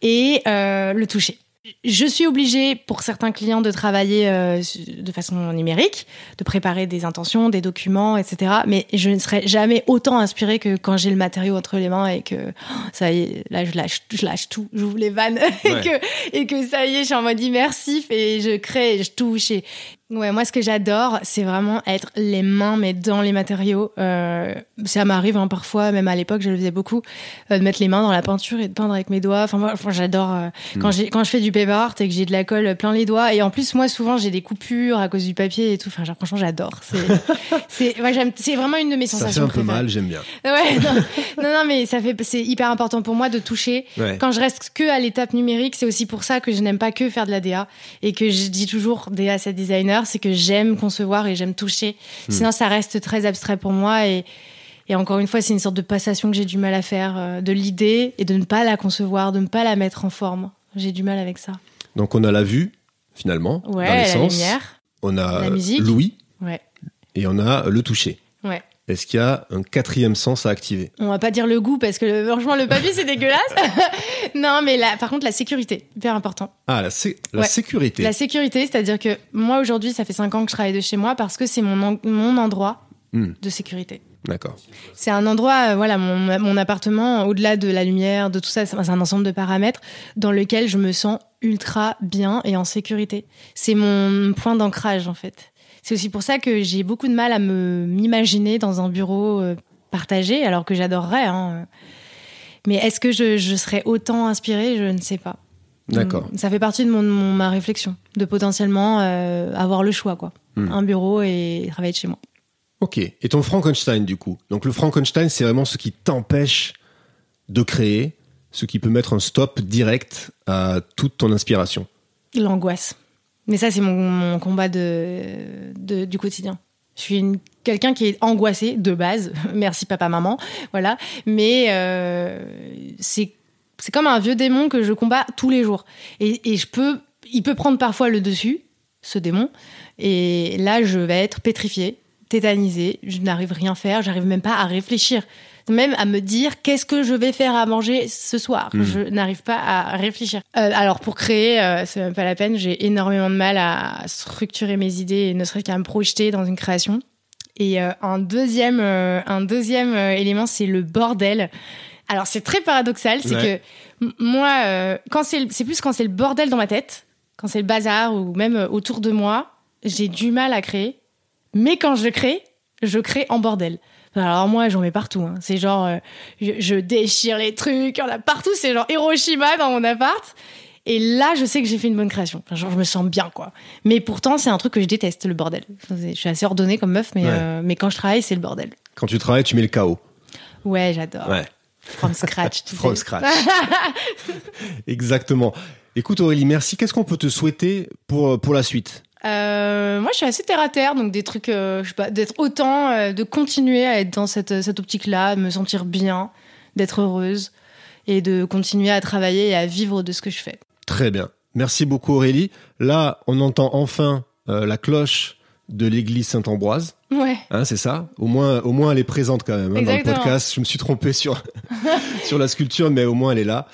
et euh, le toucher. Je suis obligée pour certains clients de travailler euh, de façon numérique, de préparer des intentions, des documents, etc. Mais je ne serai jamais autant inspirée que quand j'ai le matériau entre les mains et que oh, ça y est, là je lâche, je lâche tout, j'ouvre les vannes et, que, et que ça y est, je suis en mode immersif et je crée, et je touche. Et... Ouais, moi ce que j'adore, c'est vraiment être les mains mais dans les matériaux. Euh, ça m'arrive hein, parfois, même à l'époque, je le faisais beaucoup, euh, de mettre les mains dans la peinture et de peindre avec mes doigts. Enfin moi, enfin, j'adore euh, quand j'ai quand je fais du paper art et que j'ai de la colle plein les doigts. Et en plus moi souvent j'ai des coupures à cause du papier et tout. Enfin genre, franchement j'adore. C'est c'est moi j'aime. C'est vraiment une de mes Ça fait sensations un peu mal, j'aime bien. Ouais, non, non, non, mais ça fait, c'est hyper important pour moi de toucher. Ouais. Quand je reste que à l'étape numérique, c'est aussi pour ça que je n'aime pas que faire de la DA et que je dis toujours DA set designer, c'est que j'aime concevoir et j'aime toucher. Sinon, ça reste très abstrait pour moi et, et encore une fois, c'est une sorte de passation que j'ai du mal à faire euh, de l'idée et de ne pas la concevoir, de ne pas la mettre en forme. J'ai du mal avec ça. Donc on a la vue, finalement, Ouais, dans la lumière. On a La musique. l'ouïe Ouais, et on a le toucher. ouais. Est-ce qu'il y a un quatrième sens à activer? On va pas dire le goût parce que le- franchement, le papier, c'est dégueulasse. non, mais là, par contre, la sécurité, hyper important. Ah, la, sé- la Ouais. sécurité. La sécurité, c'est-à-dire que moi aujourd'hui, ça fait cinq ans que je travaille de chez moi parce que c'est mon, en- mon endroit Hmm. de sécurité. D'accord. C'est un endroit, euh, voilà, mon, mon appartement, au-delà de la lumière, de tout ça, c'est un ensemble de paramètres dans lequel je me sens ultra bien et en sécurité. C'est mon point d'ancrage en fait. C'est aussi pour ça que j'ai beaucoup de mal à me m'imaginer dans un bureau euh, partagé, alors que j'adorerais. hein. Mais est-ce que je, je serais autant inspirée? Je ne sais pas. D'accord. Ça fait partie de mon, mon- ma réflexion, de potentiellement euh, avoir le choix, quoi. Hmm. Un bureau et travailler de chez moi. Ok. Et ton Frankenstein, du coup? Donc le Frankenstein, c'est vraiment ce qui t'empêche de créer, ce qui peut mettre un stop direct à toute ton inspiration. L'angoisse. Mais ça, c'est mon, combat de, du quotidien. Je suis quelqu'un qui est angoissé de base. Merci papa, maman. Voilà. Mais euh, c'est comme un vieux démon que je combats tous les jours. Et, et je peux, il peut prendre parfois le dessus, ce démon. Et là, je vais être pétrifiée, tétanisée. Je n'arrive rien faire. J'arrive même pas à réfléchir. Même à me dire qu'est-ce que je vais faire à manger ce soir? Mhm. Je n'arrive pas à réfléchir. Euh, alors pour créer, euh, c'est même pas la peine. J'ai énormément de mal à structurer mes idées et ne serait-ce qu'à me projeter dans une création. Et euh, un deuxième, euh, un deuxième élément, c'est le bordel. Alors c'est très paradoxal, c'est Ouais. que moi, quand c'est, c'est plus quand c'est le bordel dans ma tête, quand c'est le bazar ou même autour de moi, j'ai du mal à créer. Mais quand je crée, je crée en bordel. Alors moi, j'en mets partout. hein. C'est genre, euh, je, je déchire les trucs, en a partout. C'est genre Hiroshima dans mon appart. Et là, je sais que j'ai fait une bonne création. Enfin, genre, je me sens bien, quoi. Mais pourtant, c'est un truc que je déteste, le bordel. Je suis assez ordonnée comme meuf, mais, Ouais. euh, mais quand je travaille, c'est le bordel. Quand tu travailles, tu mets le chaos. Ouais, j'adore. Ouais. From scratch. tu From sais. scratch. Exactement. Écoute Aurélie, merci. Qu'est-ce qu'on peut te souhaiter pour, pour la suite? Euh, moi, je suis assez terre à terre, donc des trucs, euh, je sais pas, d'être autant, euh, de continuer à être dans cette, cette optique-là, me sentir bien, d'être heureuse et de continuer à travailler et à vivre de ce que je fais. Très bien. Merci beaucoup Aurélie. Là, on entend enfin la cloche de l'église Saint-Ambroise. Ouais. Hein, c'est ça Au moins, au moins, elle est présente quand même hein, dans le podcast. Je me suis trompé sur, sur la sculpture, mais au moins, elle est là.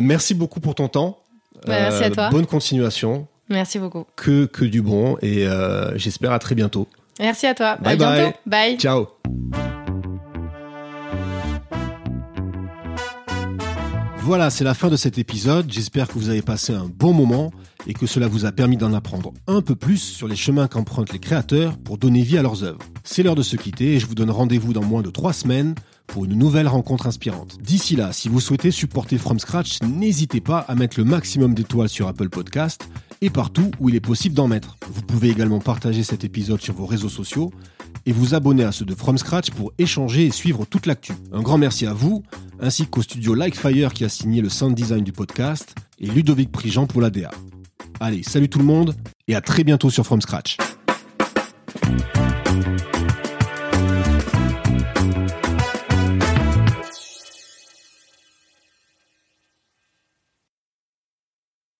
Merci beaucoup pour ton temps. Bah, merci à toi. Bonne continuation. Merci beaucoup. Que, que du bon. Et euh, j'espère à très bientôt. Merci à toi. Bye à bientôt. bye. Bye. Ciao Voilà, c'est la fin de cet épisode. J'espère que vous avez passé un bon moment et que cela vous a permis d'en apprendre un peu plus sur les chemins qu'empruntent les créateurs pour donner vie à leurs œuvres. C'est l'heure de se quitter et je vous donne rendez-vous dans moins de trois semaines pour une nouvelle rencontre inspirante. D'ici là, si vous souhaitez supporter From Scratch, n'hésitez pas à mettre le maximum d'étoiles sur Apple Podcast et partout où il est possible d'en mettre. Vous pouvez également partager cet épisode sur vos réseaux sociaux et vous abonner à ceux de From Scratch pour échanger et suivre toute l'actu. Un grand merci à vous, ainsi qu'au studio Likefire qui a signé le sound design du podcast et Ludovic Prigent pour la DA. Allez, salut tout le monde et à très bientôt sur From Scratch.